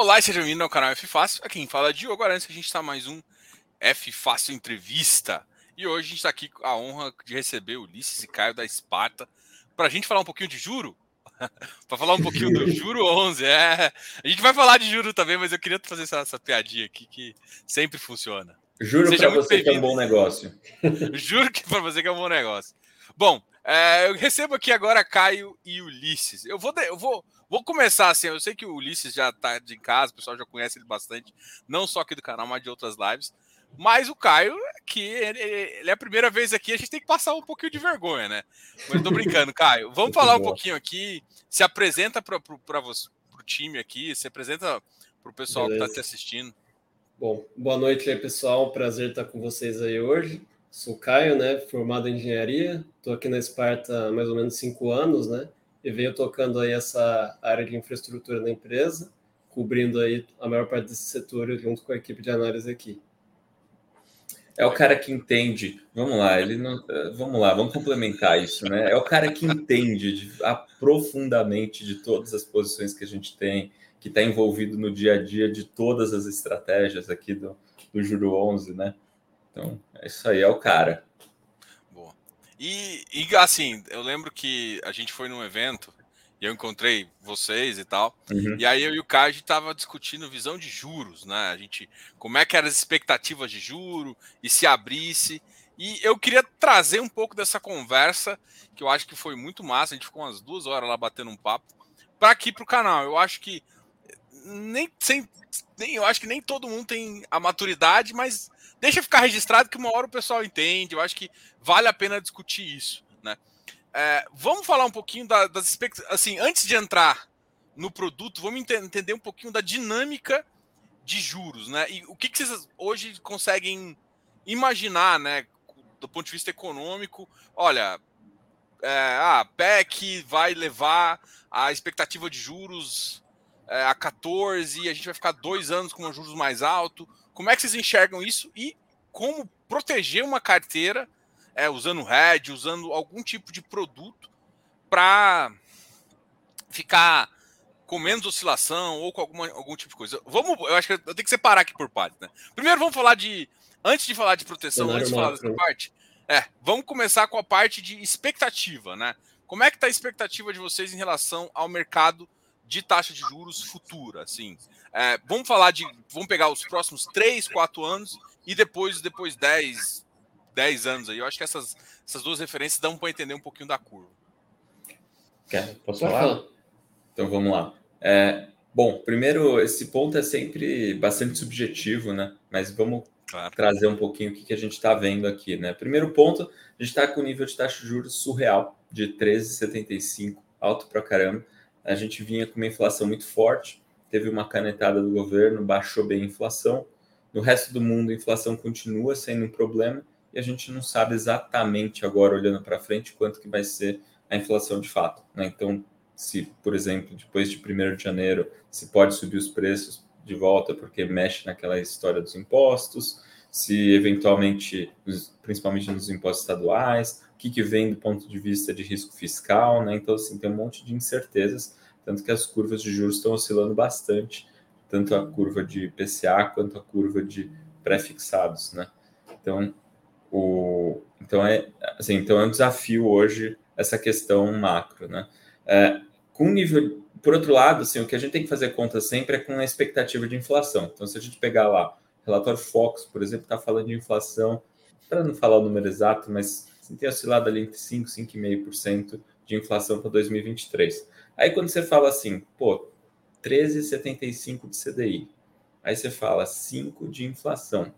Olá e seja bem-vindo ao canal F Fácil. Aqui quem fala é Diogo que a gente está mais um F Fácil Entrevista. E hoje a gente está aqui com a honra de receber Ulisses e Caio da Esparta para a gente falar um pouquinho de juro. para falar um pouquinho do Juro 11. É, a gente vai falar de juro também, mas eu queria fazer essa, essa piadinha aqui que sempre funciona. Juro para você que é um bom negócio. Juro que para você que é um bom negócio. Bom, é, eu recebo aqui agora Caio e Ulisses. Eu vou, eu vou, vou começar assim. Eu sei que o Ulisses já está de casa, o pessoal já conhece ele bastante, não só aqui do canal, mas de outras lives. Mas o Caio, que ele, ele, é a primeira vez aqui, a gente tem que passar um pouquinho de vergonha, né? Mas tô brincando, Caio. Vamos falar um pouquinho aqui. Se apresenta para o time aqui, se apresenta para o pessoal tá Beleza. que está te assistindo. Bom, boa noite aí, pessoal. Prazer estar com vocês aí hoje. Sou Caio, né? Formado em engenharia. Estou aqui na Esparta há mais ou menos cinco anos, né? E venho tocando aí essa área de infraestrutura da empresa, cobrindo aí a maior parte desse setor junto com a equipe de análise aqui. É o cara que entende. Vamos lá, ele não. Vamos lá, vamos complementar isso, né? É o cara que entende de, profundamente de todas as posições que a gente tem, que está envolvido no dia a dia de todas as estratégias aqui do, do Juro 11, né? Então, é isso aí, é o cara. Boa. E, e assim, eu lembro que a gente foi num evento e eu encontrei vocês e tal. Uhum. E aí eu e o Caio a gente tava discutindo visão de juros, né? A gente, como é que eram as expectativas de juro e se abrisse. E eu queria trazer um pouco dessa conversa, que eu acho que foi muito massa. A gente ficou umas duas horas lá batendo um papo, para aqui para o canal. Eu acho que nem, sem, nem eu acho que nem todo mundo tem a maturidade, mas deixa ficar registrado que uma hora o pessoal entende. Eu acho que vale a pena discutir isso, né? É, vamos falar um pouquinho da, das expectativas. Assim, antes de entrar no produto, vamos ent entender um pouquinho da dinâmica de juros, né? E o que, que vocês hoje conseguem imaginar, né? Do ponto de vista econômico, olha, é, a PEC vai levar a expectativa de juros é, a 14 e a gente vai ficar dois anos com juros mais alto. Como é que vocês enxergam isso e como proteger uma carteira é, usando RED, usando algum tipo de produto para ficar com menos oscilação ou com alguma, algum tipo de coisa. Vamos, eu acho que eu tenho que separar aqui por partes, né? Primeiro vamos falar de antes de falar de proteção, antes de falar dessa parte, é, vamos começar com a parte de expectativa, né? Como é que está a expectativa de vocês em relação ao mercado de taxa de juros futura, assim? É, vamos falar de, vamos pegar os próximos 3, 4 anos e depois depois 10, 10 anos aí. Eu acho que essas, essas duas referências dão para entender um pouquinho da curva. Quer? Posso falar? Então vamos lá. É, bom, primeiro, esse ponto é sempre bastante subjetivo, né? Mas vamos claro. trazer um pouquinho o que, que a gente está vendo aqui, né? Primeiro ponto, a gente está com o nível de taxa de juros surreal, de 13,75, alto para caramba. A gente vinha com uma inflação muito forte, teve uma canetada do governo, baixou bem a inflação. No resto do mundo, a inflação continua sendo um problema e a gente não sabe exatamente agora, olhando para frente, quanto que vai ser a inflação de fato. Né? Então, se, por exemplo, depois de 1 de janeiro, se pode subir os preços de volta porque mexe naquela história dos impostos, se eventualmente, principalmente nos impostos estaduais, o que, que vem do ponto de vista de risco fiscal, né? Então, assim, tem um monte de incertezas, tanto que as curvas de juros estão oscilando bastante, tanto a curva de PCA quanto a curva de pré-fixados, né? Então, o, então, é, assim, então é um desafio hoje essa questão macro, né? É, com nível, por outro lado, assim, o que a gente tem que fazer conta sempre é com a expectativa de inflação. Então, se a gente pegar lá, o relatório Fox, por exemplo, está falando de inflação, para não falar o número exato, mas assim, tem oscilado ali entre 5 e 5,5% de inflação para 2023. Aí quando você fala assim, pô, 13,75 de CDI, aí você fala 5 de inflação,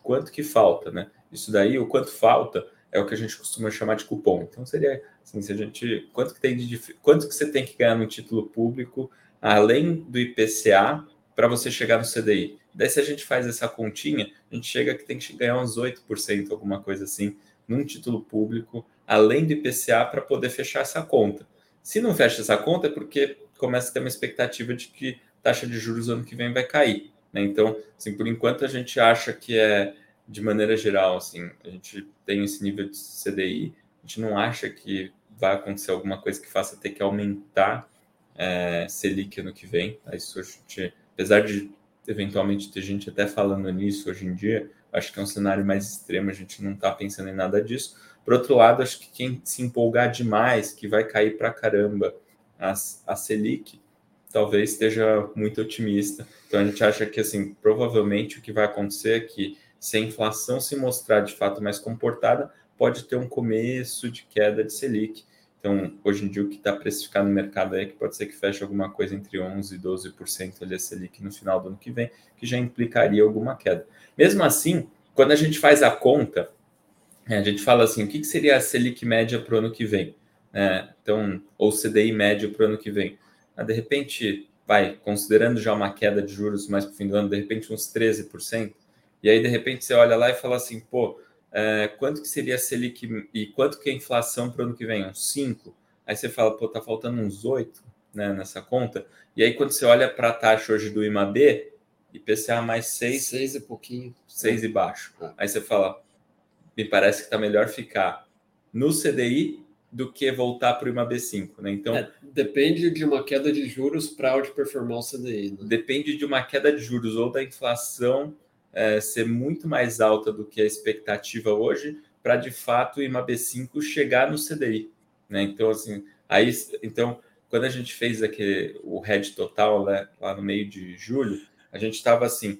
quanto que falta, né? Isso daí, o quanto falta, é o que a gente costuma chamar de cupom. Então seria assim, se a gente, quanto que tem de, quanto que você tem que ganhar no título público além do IPCA para você chegar no CDI. Daí se a gente faz essa continha, a gente chega que tem que ganhar uns 8%, alguma coisa assim, num título público, além do IPCA para poder fechar essa conta. Se não fecha essa conta é porque começa a ter uma expectativa de que taxa de juros ano que vem vai cair. Né? Então, assim, por enquanto a gente acha que é de maneira geral, assim, a gente tem esse nível de CDI, a gente não acha que vai acontecer alguma coisa que faça ter que aumentar é, Selic ano que vem. Isso a gente apesar de eventualmente ter gente até falando nisso hoje em dia, acho que é um cenário mais extremo, a gente não está pensando em nada disso. Por outro lado, acho que quem se empolgar demais, que vai cair para caramba a, a Selic, talvez esteja muito otimista. Então a gente acha que assim, provavelmente o que vai acontecer é que se a inflação se mostrar de fato mais comportada, pode ter um começo de queda de Selic. Então, hoje em dia, o que está precificado no mercado é que pode ser que feche alguma coisa entre 11% e 12% ali a Selic no final do ano que vem, que já implicaria alguma queda. Mesmo assim, quando a gente faz a conta, a gente fala assim, o que seria a Selic média para o ano que vem? É, então, ou CDI médio para o ano que vem? Ah, de repente, vai, considerando já uma queda de juros mais para o fim do ano, de repente uns 13%, e aí de repente você olha lá e fala assim, pô, é, quanto que seria a Selic e quanto que é a inflação para o ano que vem? Uns 5? Aí você fala, pô, tá faltando uns 8 né, nessa conta. E aí quando você olha para a taxa hoje do IMAB, IPCA mais 6... 6 e pouquinho. 6 e baixo. Ah. Aí você fala, me parece que está melhor ficar no CDI do que voltar para o IMAB 5, né? Então é, depende de uma queda de juros para outperformar o CDI. Né? Depende de uma queda de juros ou da inflação é, ser muito mais alta do que a expectativa hoje para de fato o IMAB 5 chegar no CDI, né? Então assim, aí então quando a gente fez aquele o hedge total né, lá no meio de julho, a gente estava assim,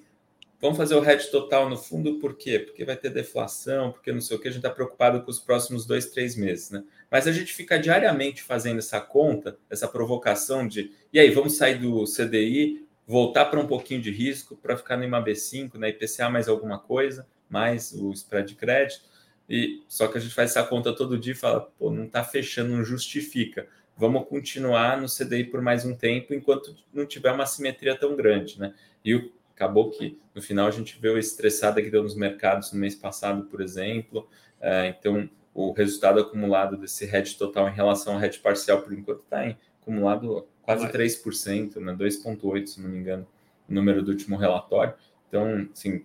Vamos fazer o hedge total no fundo, por quê? Porque vai ter deflação, porque não sei o que, a gente está preocupado com os próximos dois, três meses, né? Mas a gente fica diariamente fazendo essa conta, essa provocação de, e aí, vamos sair do CDI, voltar para um pouquinho de risco, para ficar no IMAB5, na IPCA mais alguma coisa, mais o spread de crédito, e só que a gente faz essa conta todo dia e fala, pô, não está fechando, não justifica. Vamos continuar no CDI por mais um tempo, enquanto não tiver uma simetria tão grande, né? E o acabou que no final a gente viu a estressada que deu nos mercados no mês passado, por exemplo. É, então, o resultado acumulado desse hedge total em relação ao hedge parcial, por enquanto, está em acumulado quase 3%, né? 2,8%, se não me engano, o número do último relatório. Então, assim,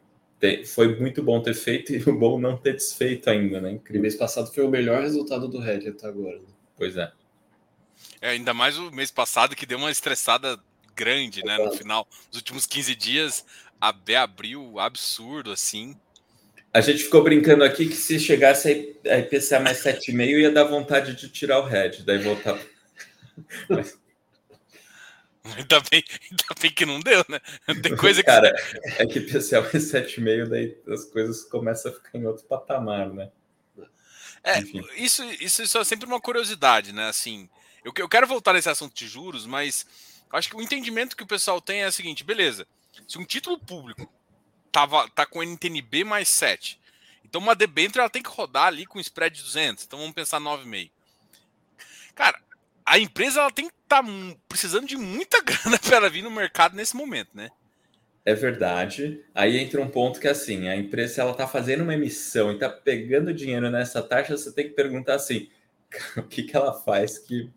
foi muito bom ter feito e o bom não ter desfeito ainda, né? Incrível. O mês passado foi o melhor resultado do hedge até agora. Né? Pois é. é. Ainda mais o mês passado que deu uma estressada grande, né? No final, nos últimos 15 dias, a B abriu absurdo, assim. A gente ficou brincando aqui que se chegasse a IPCA mais 7,5 ia dar vontade de tirar o head, daí voltar. Mas... Ainda bem, ainda bem que não deu, né? Tem coisa que. Cara, é que IPCA mais 7,5, daí as coisas começam a ficar em outro patamar, né? É, isso, isso, isso é sempre uma curiosidade, né? Assim, eu, eu quero voltar nesse assunto de juros, mas Acho que o entendimento que o pessoal tem é o seguinte: beleza, se um título público tava, tá com NTNB mais 7, então uma debênture ela tem que rodar ali com spread de 200, então vamos pensar 9,5. Cara, a empresa ela tem que estar tá precisando de muita grana para vir no mercado nesse momento, né? É verdade. Aí entra um ponto que é assim, a empresa ela está fazendo uma emissão e está pegando dinheiro nessa taxa, você tem que perguntar assim, o que, que ela faz que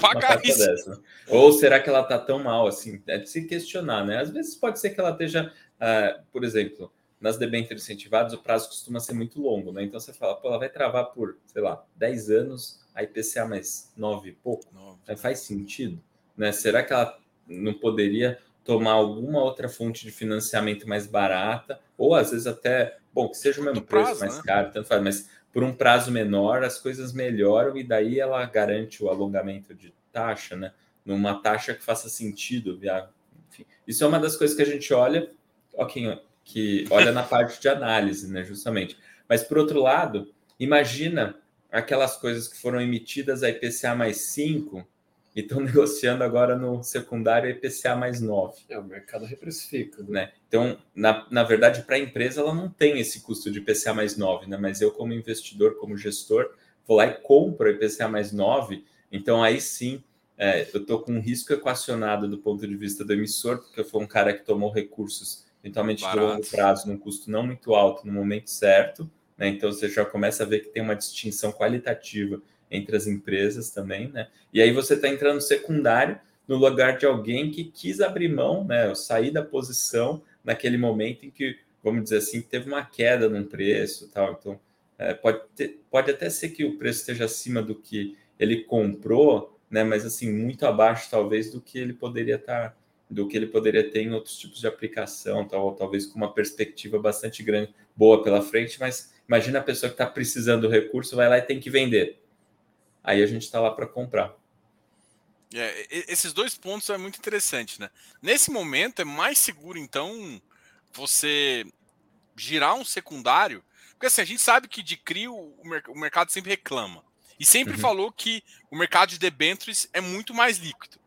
pagar isso. Dessa. Ou será que ela está tão mal assim? É de se questionar, né? Às vezes pode ser que ela esteja, uh, por exemplo, nas debêntures incentivadas, o prazo costuma ser muito longo, né? Então você fala, pô, ela vai travar por, sei lá, 10 anos, a IPCA mais 9 e pouco. 9. Faz sentido, né? Será que ela não poderia tomar alguma outra fonte de financiamento mais barata, ou às vezes até, bom, que seja o mesmo preço, prazo, mais né? caro, tanto faz, mas por um prazo menor, as coisas melhoram e daí ela garante o alongamento de taxa, né? Numa taxa que faça sentido, enfim. Isso é uma das coisas que a gente olha, ok, que olha na parte de análise, né? Justamente. Mas por outro lado, imagina aquelas coisas que foram emitidas a IPCA mais 5 e estão negociando agora no secundário IPCA mais 9. É, o mercado reprecifica. Né? né? Então, na, na verdade, para a empresa, ela não tem esse custo de IPCA mais 9, né? mas eu, como investidor, como gestor, vou lá e compro IPCA mais 9, então aí sim é, eu estou com um risco equacionado do ponto de vista do emissor, porque eu fui um cara que tomou recursos eventualmente Barato. de longo prazo, num custo não muito alto, no momento certo, né? então você já começa a ver que tem uma distinção qualitativa entre as empresas também, né? E aí você está entrando secundário no lugar de alguém que quis abrir mão, né? Sair da posição naquele momento em que, vamos dizer assim, teve uma queda no preço, tal. Então, é, pode, ter, pode até ser que o preço esteja acima do que ele comprou, né? Mas assim muito abaixo talvez do que ele poderia estar tá do que ele poderia ter em outros tipos de aplicação, tal, talvez com uma perspectiva bastante grande, boa pela frente, mas imagina a pessoa que está precisando do recurso, vai lá e tem que vender. Aí a gente está lá para comprar. É, esses dois pontos é muito interessante, né? Nesse momento é mais seguro, então, você girar um secundário, porque assim, a gente sabe que de CRI o, o mercado sempre reclama. E sempre uhum. falou que o mercado de debêntures é muito mais líquido.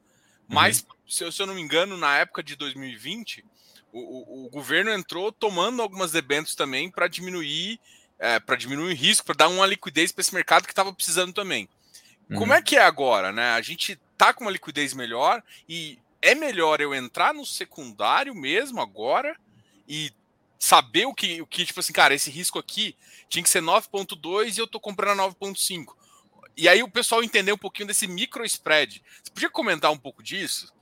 Mas, uhum. se, eu, se, eu, não me engano, na época de 2020, o, o, o governo entrou tomando algumas debêntures também para diminuir é, para diminuir o risco, para dar uma liquidez para esse mercado que estava precisando também. Uhum. Como é que é agora, né? A gente tá com uma liquidez melhor e é melhor eu entrar no secundário mesmo agora e saber o que, o que tipo assim, cara, esse risco aqui tinha que ser 9.2 e eu tô comprando a 9.5. E aí o pessoal entender um pouquinho desse micro spread. Você podia comentar um pouco disso?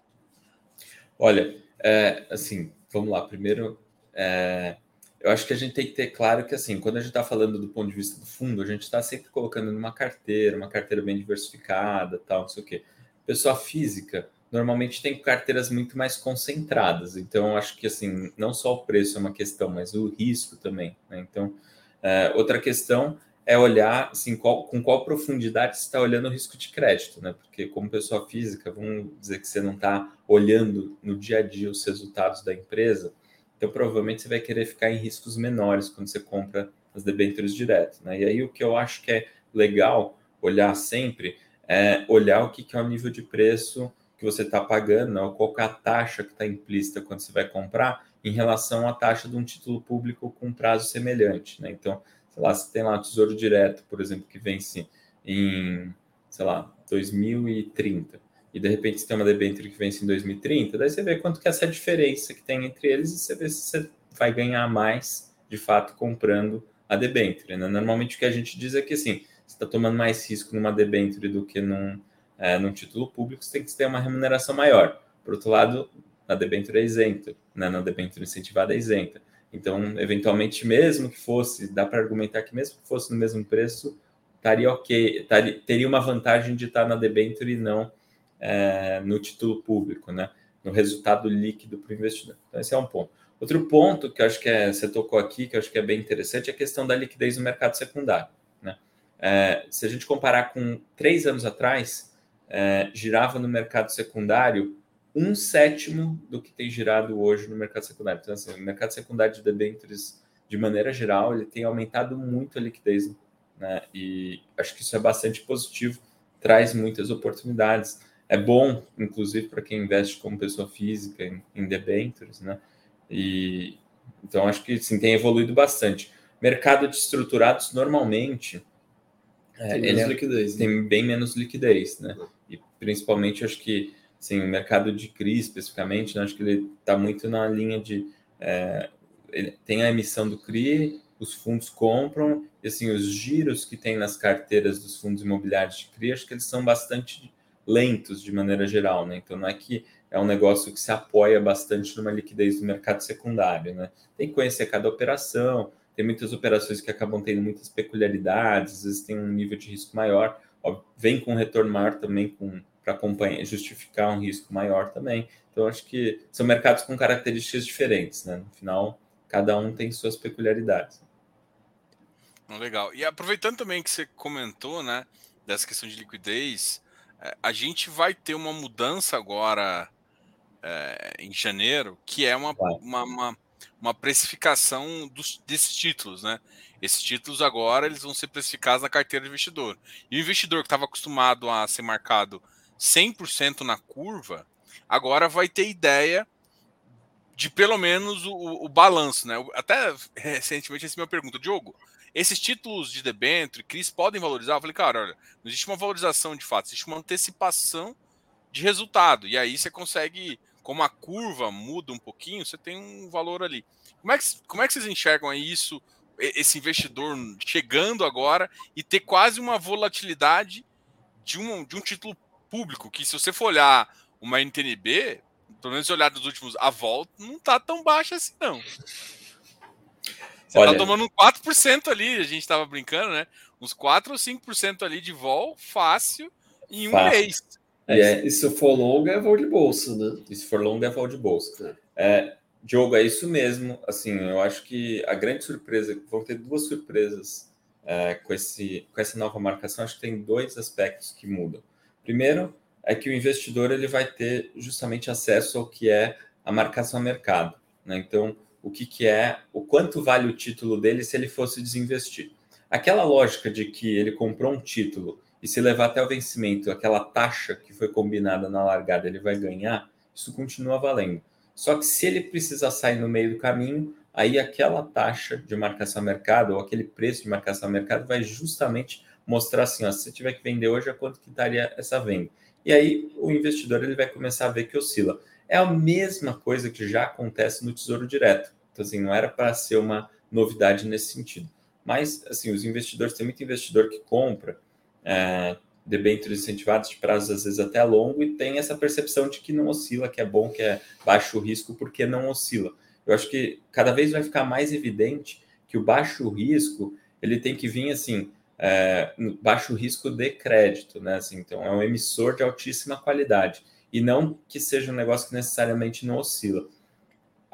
Olha, é, assim, vamos lá. Primeiro, é, eu acho que a gente tem que ter claro que, assim, quando a gente está falando do ponto de vista do fundo, a gente está sempre colocando numa carteira, uma carteira bem diversificada, tal, não sei o quê. Pessoa física normalmente tem carteiras muito mais concentradas. Então, acho que, assim, não só o preço é uma questão, mas o risco também. Né? Então, é, outra questão é olhar assim, qual, com qual profundidade você está olhando o risco de crédito, né? Porque como pessoa física, vamos dizer que você não está olhando no dia a dia os resultados da empresa, então provavelmente você vai querer ficar em riscos menores quando você compra as debêntures direto, né? E aí o que eu acho que é legal olhar sempre é olhar o que, é o nível de preço que você está pagando, né? qual é a taxa que está implícita quando você vai comprar em relação à taxa de um título público com prazo semelhante, né? Então sei lá, se tem lá Tesouro Direto, por exemplo, que vence em, sei lá, 2030, e de repente você tem uma debênture que vence em 2030, daí você vê quanto que é essa diferença que tem entre eles e você vê se você vai ganhar mais, de fato, comprando a debênture. Né? Normalmente o que a gente diz é que, assim, você está tomando mais risco numa debênture do que num, é, num título público, você tem que ter uma remuneração maior. Por outro lado, na debênture é isenta, né? na debênture incentivada é isenta. Então, eventualmente, mesmo que fosse, dá para argumentar que mesmo que fosse no mesmo preço, estaria ok, taria, teria uma vantagem de estar na debênture e não é, no título público, né? no resultado líquido para o investidor. Então, esse é um ponto. Outro ponto que eu acho que é, você tocou aqui, que eu acho que é bem interessante, é a questão da liquidez no mercado secundário. Né? É, se a gente comparar com três anos atrás, é, girava no mercado secundário um sétimo do que tem girado hoje no mercado secundário. Então, assim, o mercado secundário de debêntures, de maneira geral, ele tem aumentado muito a liquidez, né? E acho que isso é bastante positivo, traz muitas oportunidades. É bom, inclusive, para quem investe como pessoa física em, em debêntures, né? E então acho que sim, tem evoluído bastante. Mercado de estruturados normalmente é, tem, liquidez, né? tem bem menos liquidez, né? E principalmente acho que Sim, o mercado de CRI especificamente, né, acho que ele está muito na linha de. É, ele tem a emissão do CRI, os fundos compram, e assim, os giros que tem nas carteiras dos fundos imobiliários de CRI, acho que eles são bastante lentos de maneira geral, né? Então não é que é um negócio que se apoia bastante numa liquidez do mercado secundário, né? Tem que conhecer cada operação, tem muitas operações que acabam tendo muitas peculiaridades, às vezes tem um nível de risco maior, vem com um retorno maior também com para acompanhar, justificar um risco maior também. Então, acho que são mercados com características diferentes, né? No final, cada um tem suas peculiaridades. Legal. E aproveitando também que você comentou, né, dessa questão de liquidez, a gente vai ter uma mudança agora é, em janeiro, que é uma, uma, uma, uma, precificação dos, desses títulos, né? Esses títulos agora eles vão ser precificados na carteira de investidor. E o investidor que estava acostumado a ser marcado 100% na curva, agora vai ter ideia de pelo menos o, o balanço, né? Até recentemente essa é a minha pergunta, Diogo, esses títulos de debênture, CRIs, podem valorizar? Eu falei, cara, olha, não existe uma valorização de fato, existe uma antecipação de resultado. E aí você consegue, como a curva muda um pouquinho, você tem um valor ali. Como é que, como é que vocês enxergam isso, esse investidor chegando agora e ter quase uma volatilidade de um, de um título público que, se você for olhar uma NTNB, pelo menos olhar dos últimos, a volta não tá tão baixa assim, não. Você tá Olha, tá tomando um 4% ali, a gente tava brincando, né? Uns 4 ou 5% ali de vol fácil em um fácil. mês. É, se for longa, é voo de bolsa, né? E se for longa, é voo de bolsa. É. é. Diogo, é isso mesmo. Assim, eu acho que a grande surpresa, vão ter duas surpresas é, com, esse, com essa nova marcação. Acho que tem dois aspectos que mudam. Primeiro, é que o investidor ele vai ter justamente acesso ao que é a marcação a mercado. Né? Então, o que, que é, o quanto vale o título dele se ele fosse desinvestir. Aquela lógica de que ele comprou um título e se levar até o vencimento, aquela taxa que foi combinada na largada, ele vai ganhar, isso continua valendo. Só que se ele precisar sair no meio do caminho, aí aquela taxa de marcação a mercado ou aquele preço de marcação a mercado vai justamente mostrar assim, ó, se você tiver que vender hoje, a quanto que estaria essa venda. E aí o investidor ele vai começar a ver que oscila. É a mesma coisa que já acontece no Tesouro Direto. Então, assim, não era para ser uma novidade nesse sentido. Mas, assim, os investidores, tem muito investidor que compra é, debêntures incentivados de prazos, às vezes, até longo e tem essa percepção de que não oscila, que é bom, que é baixo risco, porque não oscila. Eu acho que cada vez vai ficar mais evidente que o baixo risco, ele tem que vir, assim, é, baixo risco de crédito, né? Assim, então, é um emissor de altíssima qualidade e não que seja um negócio que necessariamente não oscila.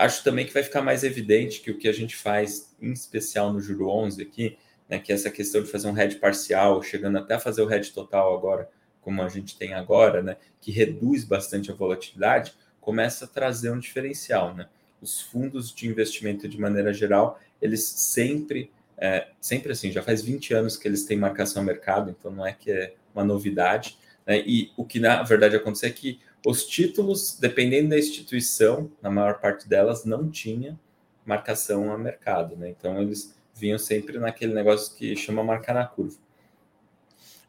Acho também que vai ficar mais evidente que o que a gente faz, em especial no Juro 11 aqui, né, que é essa questão de fazer um hedge parcial, chegando até a fazer o hedge total agora, como a gente tem agora, né, que reduz bastante a volatilidade, começa a trazer um diferencial. Né? Os fundos de investimento, de maneira geral, eles sempre, é, sempre assim, já faz 20 anos que eles têm marcação mercado, então não é que é uma novidade. Né? E o que na verdade aconteceu é que os títulos, dependendo da instituição, na maior parte delas não tinha marcação a mercado, né? Então eles vinham sempre naquele negócio que chama marcar na curva.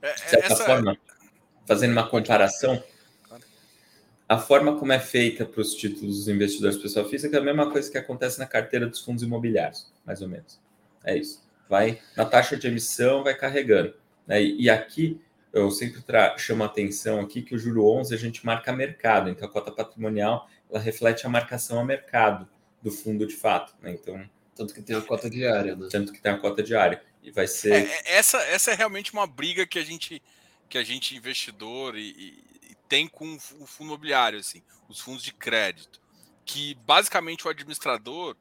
É, de certa essa... forma, fazendo uma comparação, a forma como é feita para os títulos dos investidores pessoa física é a mesma coisa que acontece na carteira dos fundos imobiliários, mais ou menos. É isso. Vai na taxa de emissão, vai carregando. Né? E aqui eu sempre chamo a atenção aqui que o juro 11 a gente marca mercado, então a cota patrimonial ela reflete a marcação a mercado do fundo de fato, né? Então tanto que tem a cota diária, né? Tanto que tem a cota diária e vai ser é, é essa essa é realmente uma briga que a gente que a gente investidor e, e, e tem com o fundo imobiliário assim, os fundos de crédito, que basicamente o administrador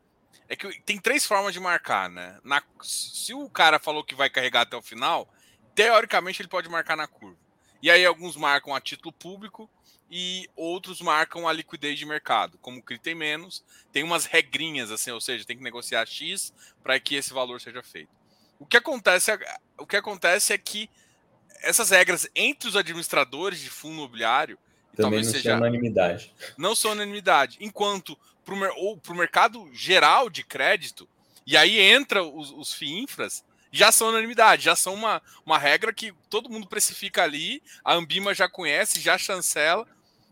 é que tem três formas de marcar, né? Na, se o cara falou que vai carregar até o final, teoricamente ele pode marcar na curva. E aí alguns marcam a título público e outros marcam a liquidez de mercado. Como o CRI tem menos, tem umas regrinhas assim, ou seja, tem que negociar X para que esse valor seja feito. O que acontece é, o que acontece é que essas regras entre os administradores de fundo imobiliário também não seja unanimidade. Não são unanimidade. Enquanto para o mercado geral de crédito, e aí entra os, os FIINFRAs, já são unanimidade, já são uma, uma regra que todo mundo precifica ali, a Ambima já conhece, já chancela.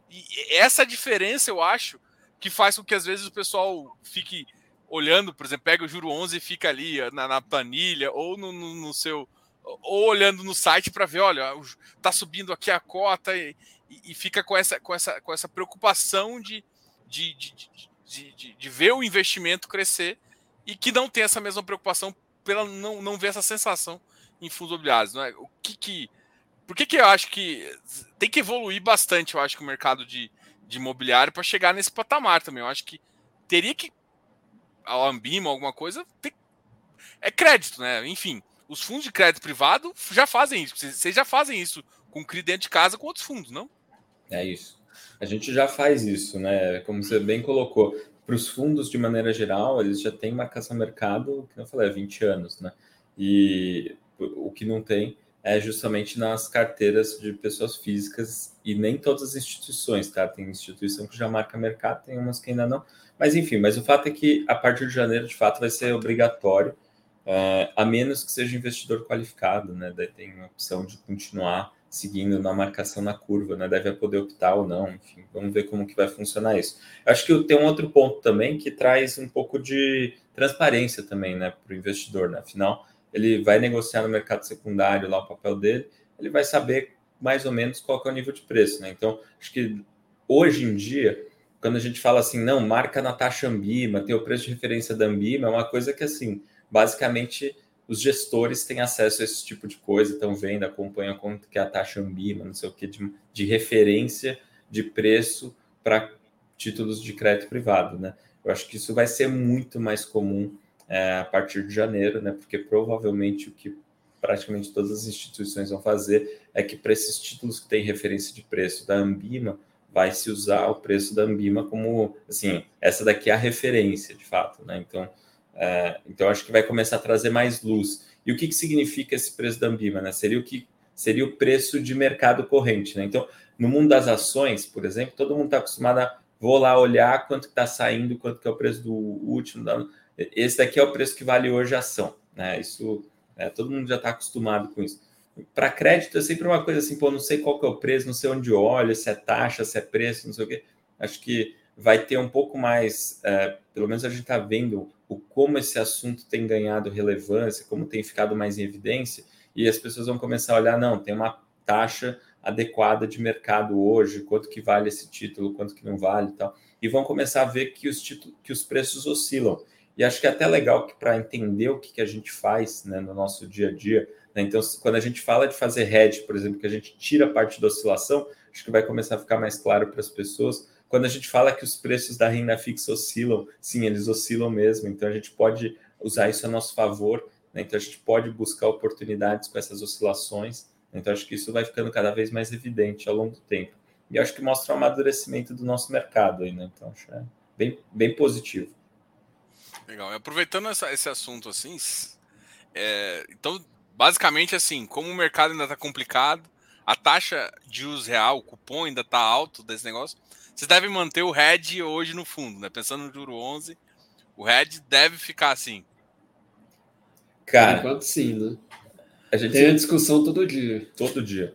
E essa diferença, eu acho, que faz com que às vezes o pessoal fique olhando, por exemplo, pega o juro 11 e fica ali na, na planilha ou no, no, no, seu ou olhando no site para ver, olha, tá subindo aqui a cota e, e, fica com essa, com essa, com essa preocupação de, de, de, de, de ver o investimento crescer e que não tem essa mesma preocupação pela não, não ver essa sensação em fundos imobiliários. Não é? O que que. Por que, que eu acho que tem que evoluir bastante, eu acho, que o mercado de, de imobiliário para chegar nesse patamar também. Eu acho que teria que. A Ambima, alguma coisa, tem, é crédito, né? Enfim, os fundos de crédito privado já fazem isso. Vocês já fazem isso com CRI dentro de casa com outros fundos, não? É isso. A gente já faz isso, né? Como você bem colocou para os fundos, de maneira geral, eles já têm marcação mercado, que eu falei, há 20 anos, né? E o que não tem é justamente nas carteiras de pessoas físicas e nem todas as instituições, tá? Tem instituição que já marca mercado, tem umas que ainda não. Mas enfim, mas o fato é que a partir de janeiro, de fato, vai ser obrigatório, é, a menos que seja investidor qualificado, né? Daí tem a opção de continuar seguindo na marcação na curva, né? Deve poder optar ou não, enfim, vamos ver como que vai funcionar isso. Acho que tem um outro ponto também que traz um pouco de transparência também, né, para o investidor, né? Afinal, ele vai negociar no mercado secundário lá o papel dele, ele vai saber mais ou menos qual é o nível de preço, né? Então, acho que hoje em dia, quando a gente fala assim, não, marca na taxa Ambima, tem o preço de referência da Ambima, é uma coisa que assim, basicamente os gestores têm acesso a esse tipo de coisa, estão vendo, acompanham quanto que é a taxa Ambima, não sei o que, de, de referência de preço para títulos de crédito privado, né? Eu acho que isso vai ser muito mais comum é, a partir de janeiro, né? Porque provavelmente o que praticamente todas as instituições vão fazer é que para esses títulos que têm referência de preço da Ambima, vai se usar o preço da Ambima como, assim, essa daqui é a referência, de fato, né? Então, é, então acho que vai começar a trazer mais luz. E o que, que significa esse preço da Ambima, né? Seria o que seria o preço de mercado corrente, né? Então, no mundo das ações, por exemplo, todo mundo está acostumado a vou lá olhar quanto está saindo, quanto que é o preço do último. Esse daqui é o preço que vale hoje a ação, né? Isso, é, todo mundo já está acostumado com isso. Para crédito é sempre uma coisa assim, pô, não sei qual que é o preço, não sei onde olha, se é taxa, se é preço, não sei o quê. Acho que vai ter um pouco mais, é, pelo menos a gente está vendo o como esse assunto tem ganhado relevância, como tem ficado mais em evidência, e as pessoas vão começar a olhar, não, tem uma taxa adequada de mercado hoje, quanto que vale esse título, quanto que não vale e tal, e vão começar a ver que os títulos, que os preços oscilam. E acho que é até legal que para entender o que, que a gente faz né, no nosso dia a dia, né, então quando a gente fala de fazer hedge, por exemplo, que a gente tira parte da oscilação, acho que vai começar a ficar mais claro para as pessoas. Quando a gente fala que os preços da renda fixa oscilam, sim, eles oscilam mesmo, então a gente pode usar isso a nosso favor, né, então a gente pode buscar oportunidades com essas oscilações então, acho que isso vai ficando cada vez mais evidente ao longo do tempo. E acho que mostra o amadurecimento do nosso mercado aí, né? Então, acho é bem, bem positivo. Legal. E aproveitando essa, esse assunto assim, é, então, basicamente assim, como o mercado ainda está complicado, a taxa de uso real, o cupom ainda está alto desse negócio, vocês devem manter o RED hoje no fundo, né? Pensando no juro 11, o RED deve ficar assim. Cara, enquanto sim, né? A gente tem a discussão todo dia. Todo dia.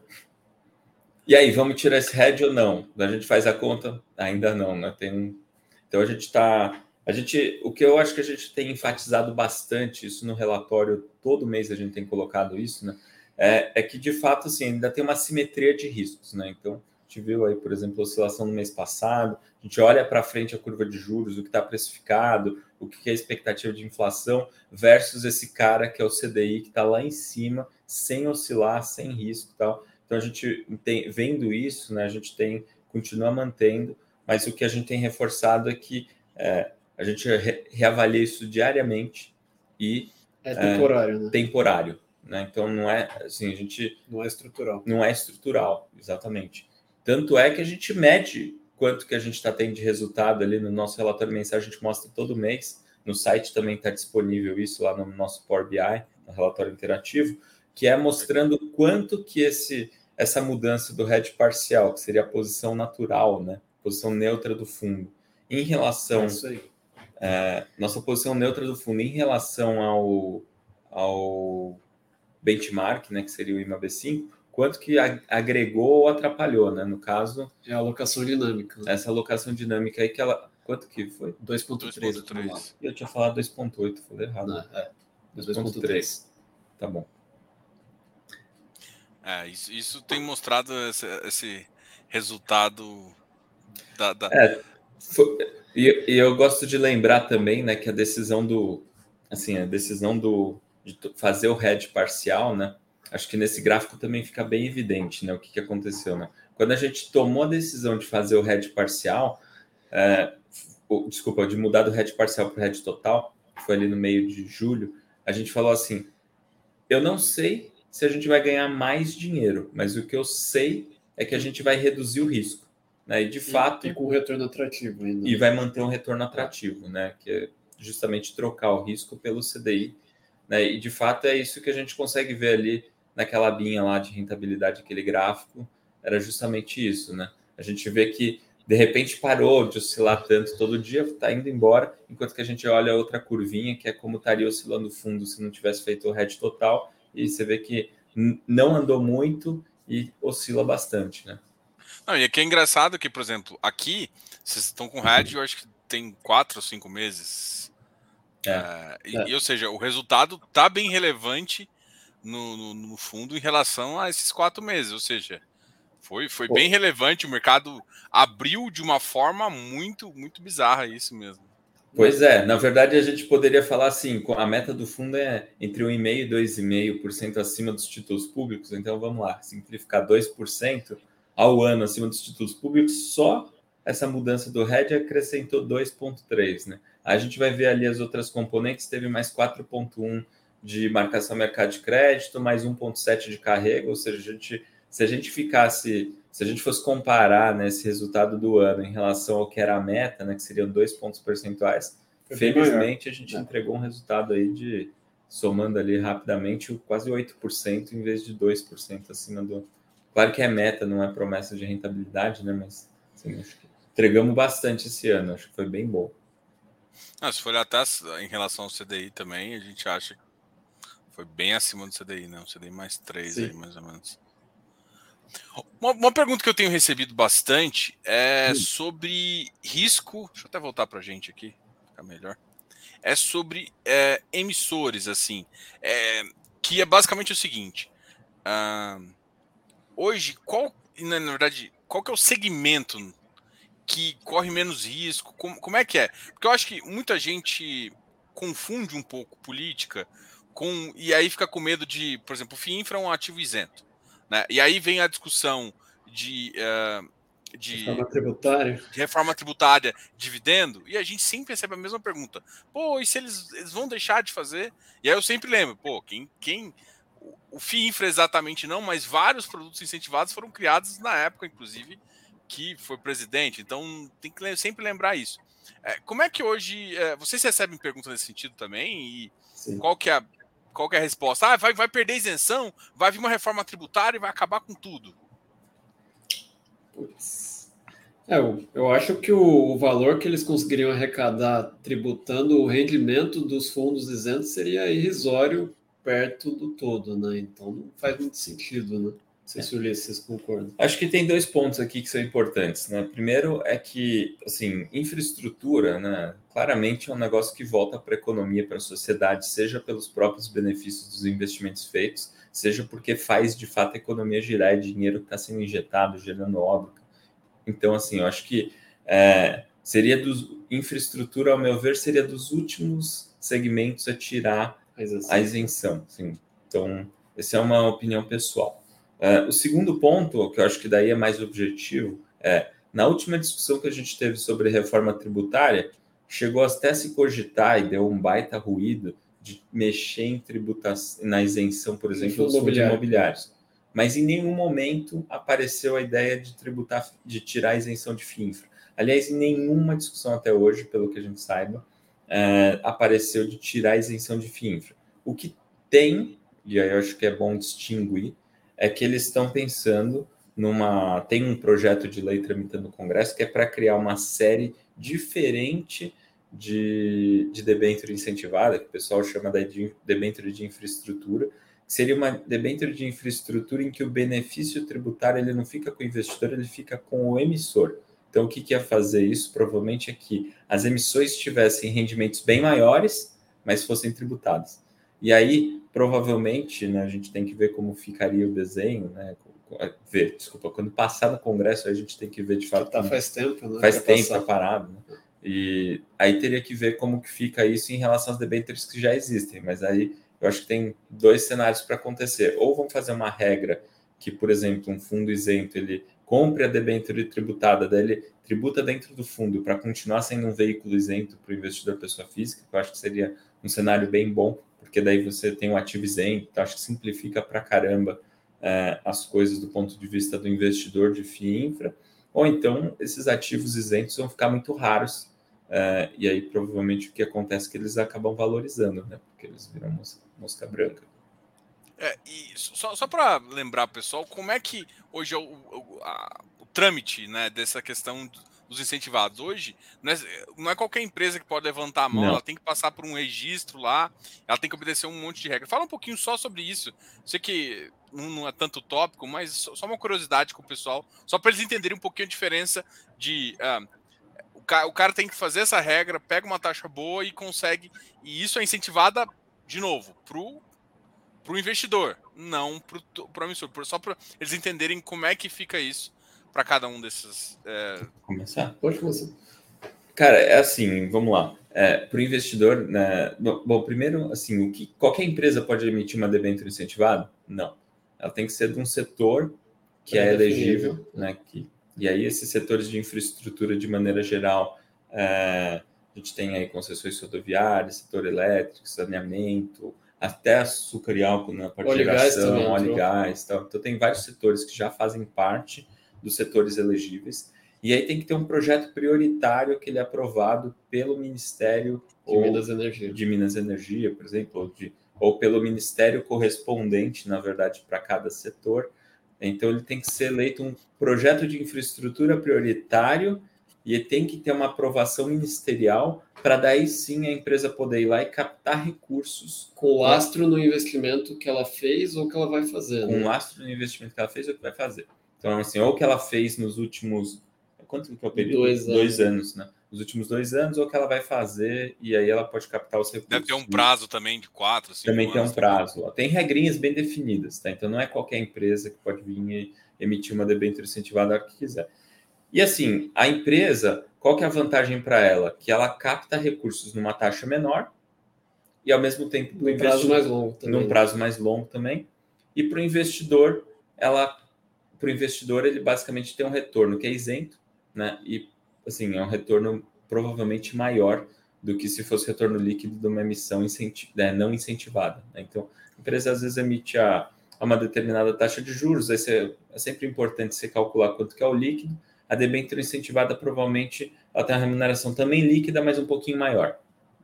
E aí, vamos tirar esse head ou não? A gente faz a conta? Ainda não, né? Tem... Então a gente está. A gente, o que eu acho que a gente tem enfatizado bastante, isso no relatório, todo mês a gente tem colocado isso, né? É, é que de fato assim, ainda tem uma simetria de riscos, né? Então, gente viu aí, por exemplo, a oscilação no mês passado, a gente olha para frente a curva de juros, o que está precificado, o que é a expectativa de inflação, versus esse cara que é o CDI, que está lá em cima, sem oscilar, sem risco e tal. Então a gente tem, vendo isso, né, a gente tem continua mantendo, mas o que a gente tem reforçado é que é, a gente re, reavalia isso diariamente e é temporário, é, né? temporário, né? Então não é assim a gente não é estrutural, não é estrutural, exatamente. Tanto é que a gente mede quanto que a gente está tendo de resultado ali no nosso relatório mensal, a gente mostra todo mês. No site também está disponível isso lá no nosso Power BI, no relatório interativo, que é mostrando quanto que esse essa mudança do hedge parcial, que seria a posição natural, né, posição neutra do fundo, em relação é é, nossa posição neutra do fundo em relação ao, ao benchmark, né, que seria o IMAB5, quanto que agregou ou atrapalhou, né? No caso. É a alocação dinâmica. Essa alocação dinâmica aí que ela. Quanto que foi? 2,3. Eu tinha falado 2,8, falei errado. Não, é. 2,3. Tá bom. É, isso, isso tem mostrado esse, esse resultado da. da... É, foi, e, e, eu gosto de lembrar também, né, que a decisão do. Assim, a decisão do, de fazer o hedge parcial, né? Acho que nesse gráfico também fica bem evidente né, o que, que aconteceu. Né? Quando a gente tomou a decisão de fazer o hedge parcial, é, o, desculpa, de mudar do hedge parcial para o hedge total, foi ali no meio de julho, a gente falou assim: eu não sei se a gente vai ganhar mais dinheiro, mas o que eu sei é que a gente vai reduzir o risco. Né? E de fato. E com retorno atrativo ainda. E vai manter um retorno atrativo, né? Que é justamente trocar o risco pelo CDI. Né? E de fato é isso que a gente consegue ver ali naquela binha lá de rentabilidade, aquele gráfico, era justamente isso, né? A gente vê que de repente parou de oscilar tanto todo dia, está indo embora, enquanto que a gente olha outra curvinha, que é como estaria oscilando o fundo se não tivesse feito o hedge total, e você vê que não andou muito e oscila bastante, né? Não, e aqui é engraçado que, por exemplo, aqui, vocês estão com hedge, eu acho que tem quatro ou cinco meses. É. é. E, é. ou seja, o resultado tá bem relevante no, no, no, fundo em relação a esses quatro meses, ou seja, foi, foi bem relevante. O mercado abriu de uma forma muito, muito bizarra, isso mesmo. Pois é, na verdade a gente poderia falar assim, a meta do fundo é entre 1,5% e 2,5% acima dos títulos públicos, então vamos lá, simplificar 2% ao ano acima dos títulos públicos, só essa mudança do RED acrescentou 2,3%, né? A gente vai ver ali as outras componentes, teve mais 4,1% de marcação mercado de crédito, mais 1,7% de carrega, ou seja, a gente, se a gente ficasse se a gente fosse comparar né, esse resultado do ano em relação ao que era a meta, né, que seriam dois pontos percentuais, felizmente a gente é. entregou um resultado aí de, somando ali rapidamente, quase 8% em vez de 2% acima do. Claro que é meta, não é promessa de rentabilidade, né? Mas assim, entregamos bastante esse ano, acho que foi bem bom. Ah, se for olhar até em relação ao CDI também, a gente acha que foi bem acima do CDI, né? O CDI mais 3 Sim. aí, mais ou menos. Uma, uma, pergunta que eu tenho recebido bastante é hum. sobre risco. Deixa eu até voltar para a gente aqui, ficar melhor. É sobre é, emissores, assim, é, que é basicamente o seguinte: uh, hoje, qual, na, na, verdade, qual que é o segmento que corre menos risco? Como, como é que é? Porque eu acho que muita gente confunde um pouco política com e aí fica com medo de, por exemplo, o FIINFRA é um ativo isento. Né? E aí vem a discussão de, uh, de, reforma tributária. de reforma tributária, dividendo, e a gente sempre recebe a mesma pergunta. Pô, e se eles, eles vão deixar de fazer? E aí eu sempre lembro, pô, quem. quem o FIINFRA exatamente não, mas vários produtos incentivados foram criados na época, inclusive, que foi presidente. Então tem que sempre lembrar isso. É, como é que hoje. É, vocês recebem perguntas nesse sentido também? E Sim. qual que é a qual é a resposta? Ah, vai, vai perder isenção, vai vir uma reforma tributária e vai acabar com tudo. É, eu, eu acho que o, o, valor que eles conseguiriam arrecadar tributando o rendimento dos fundos isentos seria irrisório perto do todo, né? Então não faz muito sentido, né? Sei se o Ulisses concorda. Acho que tem dois pontos aqui que são importantes. Né? Primeiro é que, assim, infraestrutura, né, claramente é um negócio que volta para a economia, para a sociedade, seja pelos próprios benefícios dos investimentos feitos, seja porque faz de fato a economia girar, é dinheiro que está sendo injetado, gerando obra. Então, assim, eu acho que é, seria dos infraestrutura, ao meu ver, seria dos últimos segmentos a tirar a isenção. A isenção assim. Então, essa é uma opinião pessoal. Uh, o segundo ponto, que eu acho que daí é mais objetivo, é na última discussão que a gente teve sobre reforma tributária, chegou até a se cogitar e deu um baita ruído de mexer em tributação, na isenção, por exemplo, dos fundos imobiliários. Mas em nenhum momento apareceu a ideia de tributar, de tirar a isenção de FINFRA. Aliás, em nenhuma discussão até hoje, pelo que a gente saiba, é, apareceu de tirar a isenção de FINFRA. O que tem, e aí eu acho que é bom distinguir, é que eles estão pensando numa. Tem um projeto de lei tramitando no Congresso que é para criar uma série diferente de, de debênture incentivada, que o pessoal chama de debênture de infraestrutura, seria uma debênture de infraestrutura em que o benefício tributário ele não fica com o investidor, ele fica com o emissor. Então, o que, que ia fazer isso? Provavelmente é que as emissões tivessem rendimentos bem maiores, mas fossem tributadas. E aí, provavelmente, né, a gente tem que ver como ficaria o desenho, né? É, ver, desculpa, quando passar no Congresso, a gente tem que ver de fato. Tá, faz tempo, né? Faz tempo, tá parado. Né? E aí teria que ver como que fica isso em relação aos debêntures que já existem. Mas aí eu acho que tem dois cenários para acontecer. Ou vão fazer uma regra que, por exemplo, um fundo isento ele compre a debênture tributada, daí ele tributa dentro do fundo para continuar sendo um veículo isento para o investidor pessoa física, que eu acho que seria um cenário bem bom porque daí você tem um ativo isento, então acho que simplifica para caramba é, as coisas do ponto de vista do investidor de FII infra, ou então esses ativos isentos vão ficar muito raros, é, e aí provavelmente o que acontece é que eles acabam valorizando, né? Porque eles viram mosca, mosca branca. É, e só, só para lembrar, pessoal, como é que hoje é o, o, a, o trâmite né, dessa questão dos incentivados. Hoje, não é, não é, qualquer empresa que pode levantar a mão, não. ela tem que passar por um registro lá, ela tem que obedecer um monte de regras. Fala um pouquinho só sobre isso. Sei que não é tanto tópico, mas só uma curiosidade com o pessoal, só para eles entenderem um pouquinho a diferença de. Uh, o, cara, o cara tem que fazer essa regra, pega uma taxa boa e consegue. E isso é incentivada, de novo, pro para o investidor, não para o emissor, só para eles entenderem como é que fica isso para cada um desses. É... Começar? Pode começar. Cara, é assim, vamos lá. é, para o investidor, né, bom, primeiro, assim, o que qualquer empresa pode emitir uma debênture incentivada? Não. Ela tem que ser de um setor que é, é elegível, né? Que, e aí esses setores de infraestrutura, de maneira geral, é, a gente tem aí concessões rodoviárias, setor elétrico, saneamento, até açúcar e álcool na parte de geração, óleo e gás. Tal. Então tem vários setores que já fazem parte dos setores elegíveis. E aí tem que ter um projeto prioritário que ele é aprovado pelo Ministério de Minas Energia, de Minas Energia, por exemplo, ou, de, ou pelo Ministério correspondente, na verdade, para cada setor. Então ele tem que ser eleito um projeto de infraestrutura prioritário e tem que ter uma aprovação ministerial para daí sim a empresa poder ir lá e captar recursos. Com lastro no investimento que ela fez ou que ela vai fazer. Com né? lastro no investimento que ela fez ou que vai fazer. Então, assim, ou que ela fez nos últimos quanto que é o período? Dois anos. dois anos, né? Nos últimos dois anos, ou que ela vai fazer e aí ela pode captar os recursos. Deve ter um prazo também de quatro, cinco Também tem um prazo. Também. Tem regrinhas bem definidas, tá? Então não é qualquer empresa que pode vir e emitir uma debênture incentivada a hora que quiser. E assim, a empresa, qual que é a vantagem para ela? Que ela capta recursos numa taxa menor e ao mesmo tempo num prazo mais longo também. Num prazo mais longo também. E para o investidor, ela para o investidor ele basicamente tem um retorno que é isento né? E assim, é um retorno provavelmente maior do que se fosse retorno líquido de uma emissão incenti né, não incentivada. Né? Então, a empresa às vezes emite a, a uma determinada taxa de juros, aí você, é sempre importante você calcular quanto que é o líquido. A debênture incentivada provavelmente ela tem uma remuneração também líquida, mas um pouquinho maior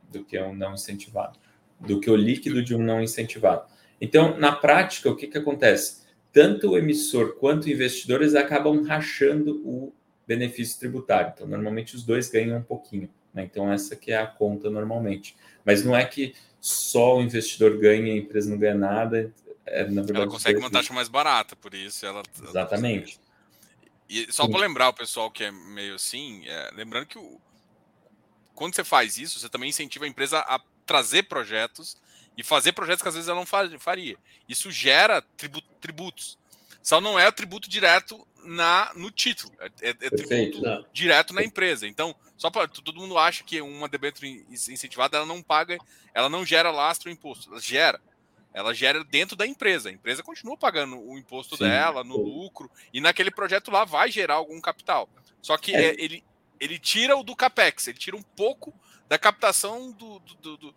do que um não incentivado, do que o líquido de um não incentivado. Então, na prática, o que, que acontece? Tanto o emissor quanto o investidor eles acabam rachando o benefício tributário. Então, normalmente os dois ganham um pouquinho. Né? Então, essa que é a conta normalmente. Mas não é que só o investidor ganha e a empresa não ganha nada. É, na verdade, ela consegue uma taxa mais barata, por isso ela. Exatamente. E só para lembrar o pessoal que é meio assim, é, lembrando que o, quando você faz isso, você também incentiva a empresa a trazer projetos e fazer projetos que às vezes ela não faria. Isso gera tributos. Só não é tributo direto na no título, é, é, é tributo não. direto na empresa. Então, só para todo mundo acha que uma debênture incentivada ela não paga, ela não gera lastro imposto, ela gera. Ela gera dentro da empresa. A empresa continua pagando o imposto Sim. dela no lucro e naquele projeto lá vai gerar algum capital. Só que é. é. ele, ele tira o do capex, ele tira um pouco da captação do, do, do,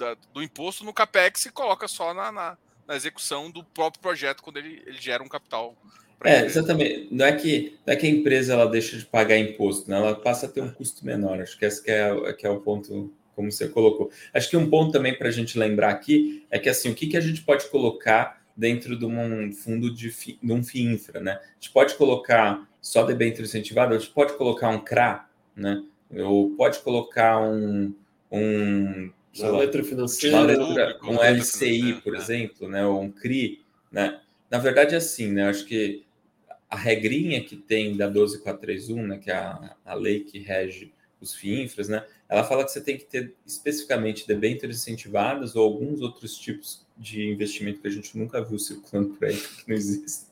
do, do imposto no capex e coloca só na, na, na execução do próprio projeto quando ele, ele gera um capital é, exatamente. Não é, que, não é que a empresa ela deixa de pagar imposto, né? ela passa a ter um custo menor. Acho que esse que é, que é o ponto, como você colocou. Acho que um ponto também para a gente lembrar aqui é que assim, o que, que a gente pode colocar dentro de um fundo de, fi, de um FII infra, né? A gente pode colocar só debênture incentivado, a gente pode colocar um CRA, né? Ou pode colocar um, um uma letra financeira, uma letra, um LCI, por exemplo, né? Ou um CRI, né? Na verdade, é assim, né? Acho que a regrinha que tem da 12431, né, que é a, a lei que rege os FIINFRAs, né, ela fala que você tem que ter especificamente debêntures incentivadas ou alguns outros tipos de investimento que a gente nunca viu circulando por aí, que não existem.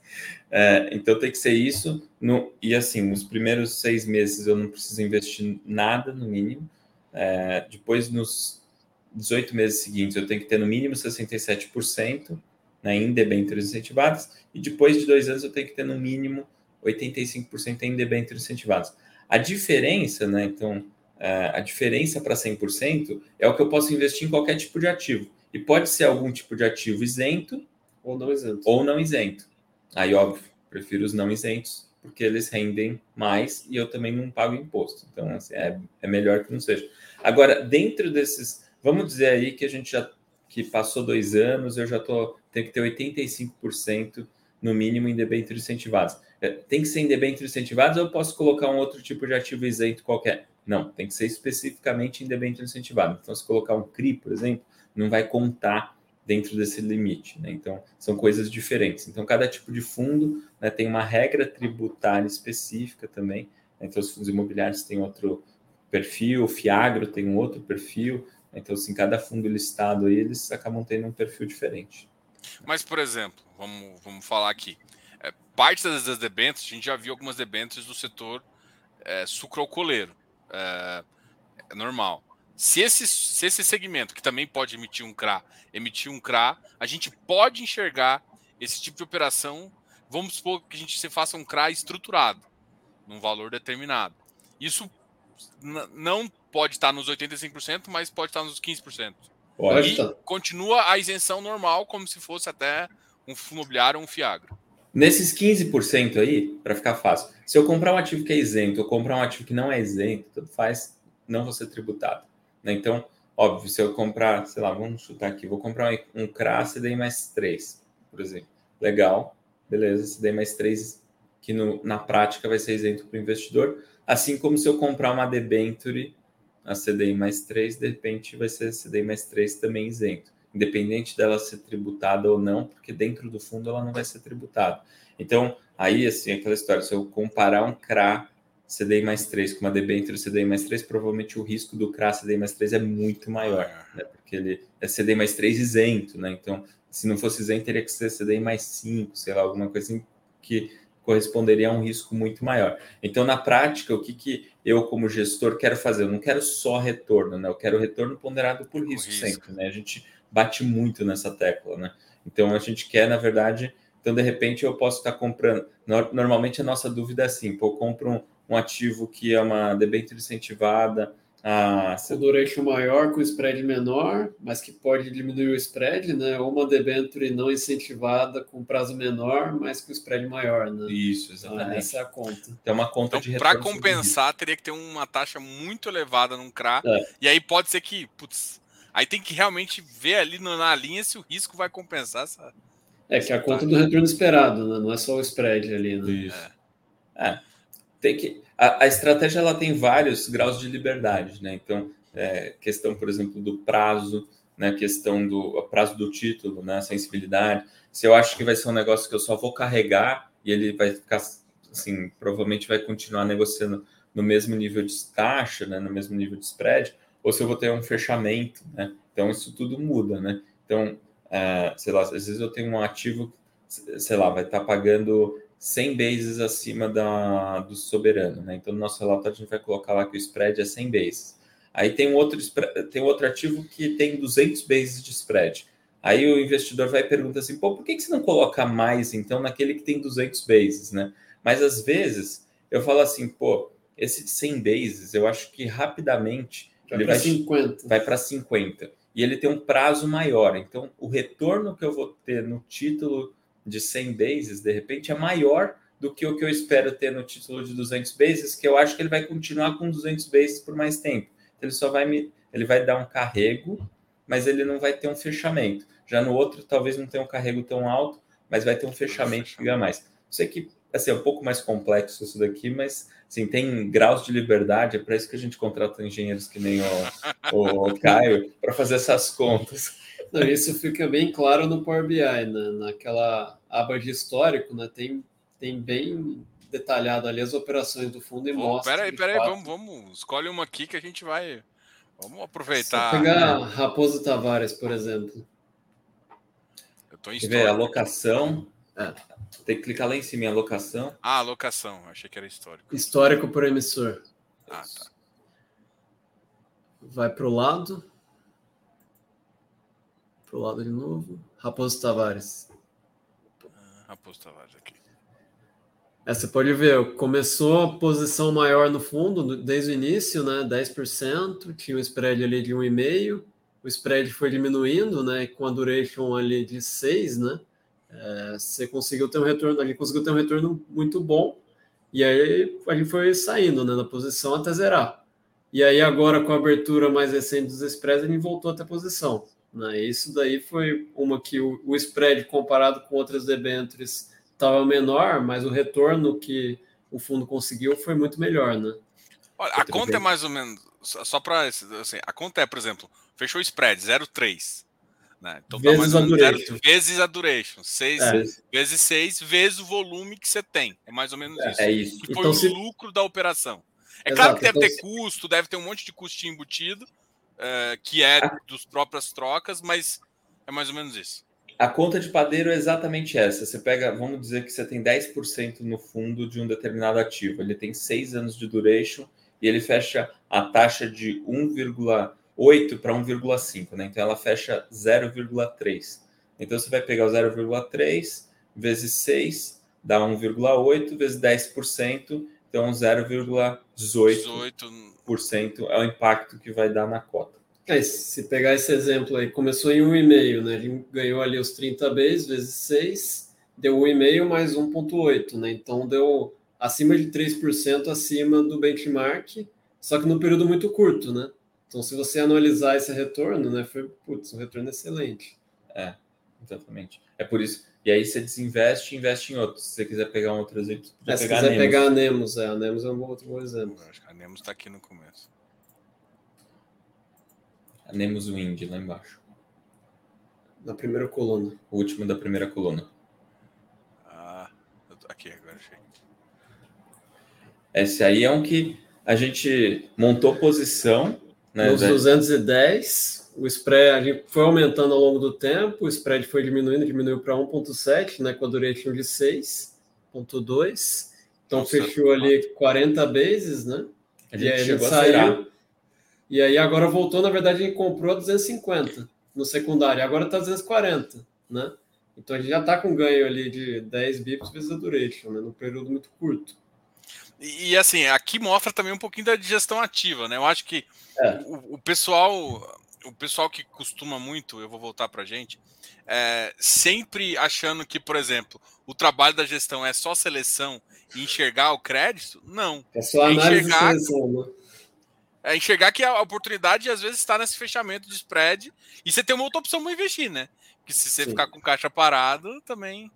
É, então tem que ser isso. No, e assim, nos primeiros seis meses eu não preciso investir nada, no mínimo. É, depois, nos 18 meses seguintes, eu tenho que ter no mínimo 67% né, em debêntures incentivadas, e depois de dois anos eu tenho que ter no mínimo 85% em debêntures incentivadas. A diferença, né, então, é, a diferença para 100% é o que eu posso investir em qualquer tipo de ativo. E pode ser algum tipo de ativo isento ou não isento. Ou não isento. Aí, óbvio, prefiro os não isentos, porque eles rendem mais e eu também não pago imposto. Então, assim, é, é melhor que não seja. Agora, dentro desses, vamos dizer aí que a gente já que passou dois anos, eu já tô, tenho que ter 85% no mínimo em debêntures incentivados. É, tem que ser em debêntures incentivados ou eu posso colocar um outro tipo de ativo isento qualquer? Não, tem que ser especificamente em debênture incentivado. Então, se colocar um CRI, por exemplo, não vai contar dentro desse limite. Né? Então, são coisas diferentes. Então, cada tipo de fundo né, tem uma regra tributária específica também. Né? Então, os fundos imobiliários têm outro perfil, o Fiagro tem um outro perfil, então, assim, cada fundo listado aí, eles acabam tendo um perfil diferente. Mas, por exemplo, vamos, vamos falar aqui. É, parte das debêntures, a gente já viu algumas debêntures do setor é, sucroalcooleiro. É, é normal. Se esse, se esse segmento, que também pode emitir um CRA, emitir um CRA, a gente pode enxergar esse tipo de operação. Vamos supor que a gente se faça um CRA estruturado, num valor determinado. Isso não pode estar nos 85%, mas pode estar nos 15%. Pode. E tá. continua a isenção normal, como se fosse até um fundo imobiliário ou um Fiagro. Nesses 15% aí, para ficar fácil, se eu comprar um ativo que é isento ou comprar um ativo que não é isento, tudo faz, não vou ser tributado. Né? Então, óbvio, se eu comprar, sei lá, vamos chutar aqui, vou comprar um, um CRA CDI mais 3, por exemplo. Legal, beleza, CDI mais 3, que no, na prática vai ser isento para o investidor. Assim como se eu comprar uma debenture, a CDI mais 3, de repente vai ser CDI mais 3 também isento. Independente dela ser tributada ou não, porque dentro do fundo ela não vai ser tributada. Então, aí, assim, aquela história, se eu comparar um CRA CDI mais 3 com uma debênture CDI mais 3, provavelmente o risco do CRA CDI mais 3 é muito maior, né? porque ele é CDI mais 3 isento, né? Então, se não fosse isento, teria que ser CDI mais 5, sei lá, alguma coisa assim que corresponderia a um risco muito maior. Então, na prática, o que, que eu, como gestor, quero fazer? Eu não quero só retorno, né? Eu quero retorno ponderado por risco, risco. sempre, né? A gente bate muito nessa tecla, né? Então, a gente quer, na verdade... Então, de repente, eu posso estar comprando... Normalmente, a nossa dúvida é assim, pô, eu compro um um ativo que é uma debênture incentivada. A... O duration maior com spread menor, mas que pode diminuir o spread, né? Ou uma debênture não incentivada com prazo menor, mas com spread maior, né? Isso, exatamente. Ah, essa é a conta. É uma conta então, de Para compensar, teria que ter uma taxa muito elevada num CRA. É. E aí pode ser que, putz, aí tem que realmente ver ali na linha se o risco vai compensar essa. É que é a conta do retorno esperado, né? Não é só o spread ali, né? Isso. É. é tem que a, a, estratégia ela tem vários graus de liberdade, né? Então, é, questão, por exemplo, do prazo, né? Questão do prazo do título, né? Sensibilidade. Se eu acho que vai ser um negócio que eu só vou carregar e ele vai ficar assim, provavelmente vai continuar negociando no mesmo nível de taxa, né? No mesmo nível de spread, ou se eu vou ter um fechamento, né? Então isso tudo muda, né? Então, é, sei lá, às vezes eu tenho um ativo, sei lá, vai estar pagando 100 bases acima da, do soberano. Né? Então, no nosso relatório, a gente vai colocar lá que o spread é 100 bases. Aí tem outro, tem outro ativo que tem 200 bases de spread. Aí o investidor vai perguntar assim, pô, por que, que você não coloca mais, então, naquele que tem 200 bases, né? Mas, às vezes, eu falo assim, pô, esse de 100 bases, eu acho que rapidamente... Vai para 50. Vai para 50. E ele tem um prazo maior. Então, o retorno que eu vou ter no título de 100 bases, de repente, é maior do que o que eu espero ter no título de 200 bases, que eu acho que ele vai continuar com 200 bases por mais tempo. Ele só vai me, ele vai dar um carrego, mas ele não vai ter um fechamento. Já no outro, talvez não tenha um carrego tão alto, mas vai ter um fechamento que ganha mais. Sei que assim, é um pouco mais complexo isso daqui, mas assim, tem graus de liberdade, é para isso que a gente contrata engenheiros que nem o, o Caio, para fazer essas contas. Não, isso fica bem claro no Power BI, né? naquela aba de histórico, né? tem, tem bem detalhado ali as operações do fundo e oh, mostra. Peraí, peraí, vamos, vamos, escolhe uma aqui que a gente vai. Vamos aproveitar. Só pegar Raposo Tavares, por exemplo. Eu tô em Quer ver, alocação. É. Tem que clicar lá em cima em alocação. Ah, alocação. Achei que era histórico. Histórico por emissor. Ah, tá. Vai para o lado pro lado de novo. Raposo Tavares. Ah, Raposo Tavares aqui. É, você pode ver, começou a posição maior no fundo desde o início, né? 10%, tinha um spread ali de 1,5%, o spread foi diminuindo, né? Com a duration ali de 6, né? É, você conseguiu ter um retorno, ali conseguiu ter um retorno muito bom, e aí a gente foi saindo né, da posição até zerar. E aí agora com a abertura mais recente dos spreads, a gente voltou até a posição. Né? Isso daí foi uma que o, o spread comparado com outras debêntures estava menor, mas o retorno que o fundo conseguiu foi muito melhor, né? Olha, a conta é mais ou menos só para assim, a conta é, por exemplo, fechou o spread 0,3, né? Então vezes tá mais a duration. vezes a duration, 6 é. vezes 6 vezes o volume que você tem. É mais ou menos isso. É isso. Que foi então, o se... lucro da operação. É Exato, claro que deve então, ter custo, deve ter um monte de custinho embutido, uh, que é dos próprias trocas, mas é mais ou menos isso. A conta de padeiro é exatamente essa. Você pega, vamos dizer que você tem 10% no fundo de um determinado ativo. Ele tem seis anos de duration e ele fecha a taxa de 1,1 1,8 para 1,5, né? Então ela fecha 0,3. Então você vai pegar o 0,3 vezes 6, dá 1,8 vezes 10%, então 0,18% é o impacto que vai dar na cota. É, se pegar esse exemplo aí, começou em 1,5, né? Ele ganhou ali os 30 Bs vezes 6, deu 1,5 mais 1,8, né? Então deu acima de 3% acima do benchmark, só que no período muito curto, né? Então, se você analisar esse retorno, né, foi putz, um retorno excelente. É, exatamente. É por isso. E aí você desinveste e investe em outros. Se você quiser pegar um outro exemplo, é, se quiser a pegar a Nemos, é, a Nemos é um outro bom exemplo. acho que a Nemos está aqui no começo. A Nemos Wind lá embaixo. Na primeira coluna. O último da primeira coluna. Ah, aqui agora achei. Esse aí é um que a gente montou posição né, Nos 210, o spread a gente foi aumentando ao longo do tempo, o spread foi diminuindo, diminuiu para 1,7, né, com a duration de 6,2. Então Nossa, fechou ali 40 bases, né? A gente e aí chegou a saiu. E aí agora voltou, na verdade, a gente comprou a 250 no secundário, agora está 240, né? Então a gente já está com ganho ali de 10 bips vezes a duration, né, no período muito curto. E, e, assim, aqui mostra também um pouquinho da digestão ativa, né? Eu acho que é. o, o, pessoal, o pessoal que costuma muito, eu vou voltar para a gente, é, sempre achando que, por exemplo, o trabalho da gestão é só seleção e enxergar o crédito, não. É só análise é enxergar, seleção, né? É enxergar que a oportunidade às vezes está nesse fechamento de spread e você tem uma outra opção para investir, né? Que se você Sim. ficar com caixa parado, também.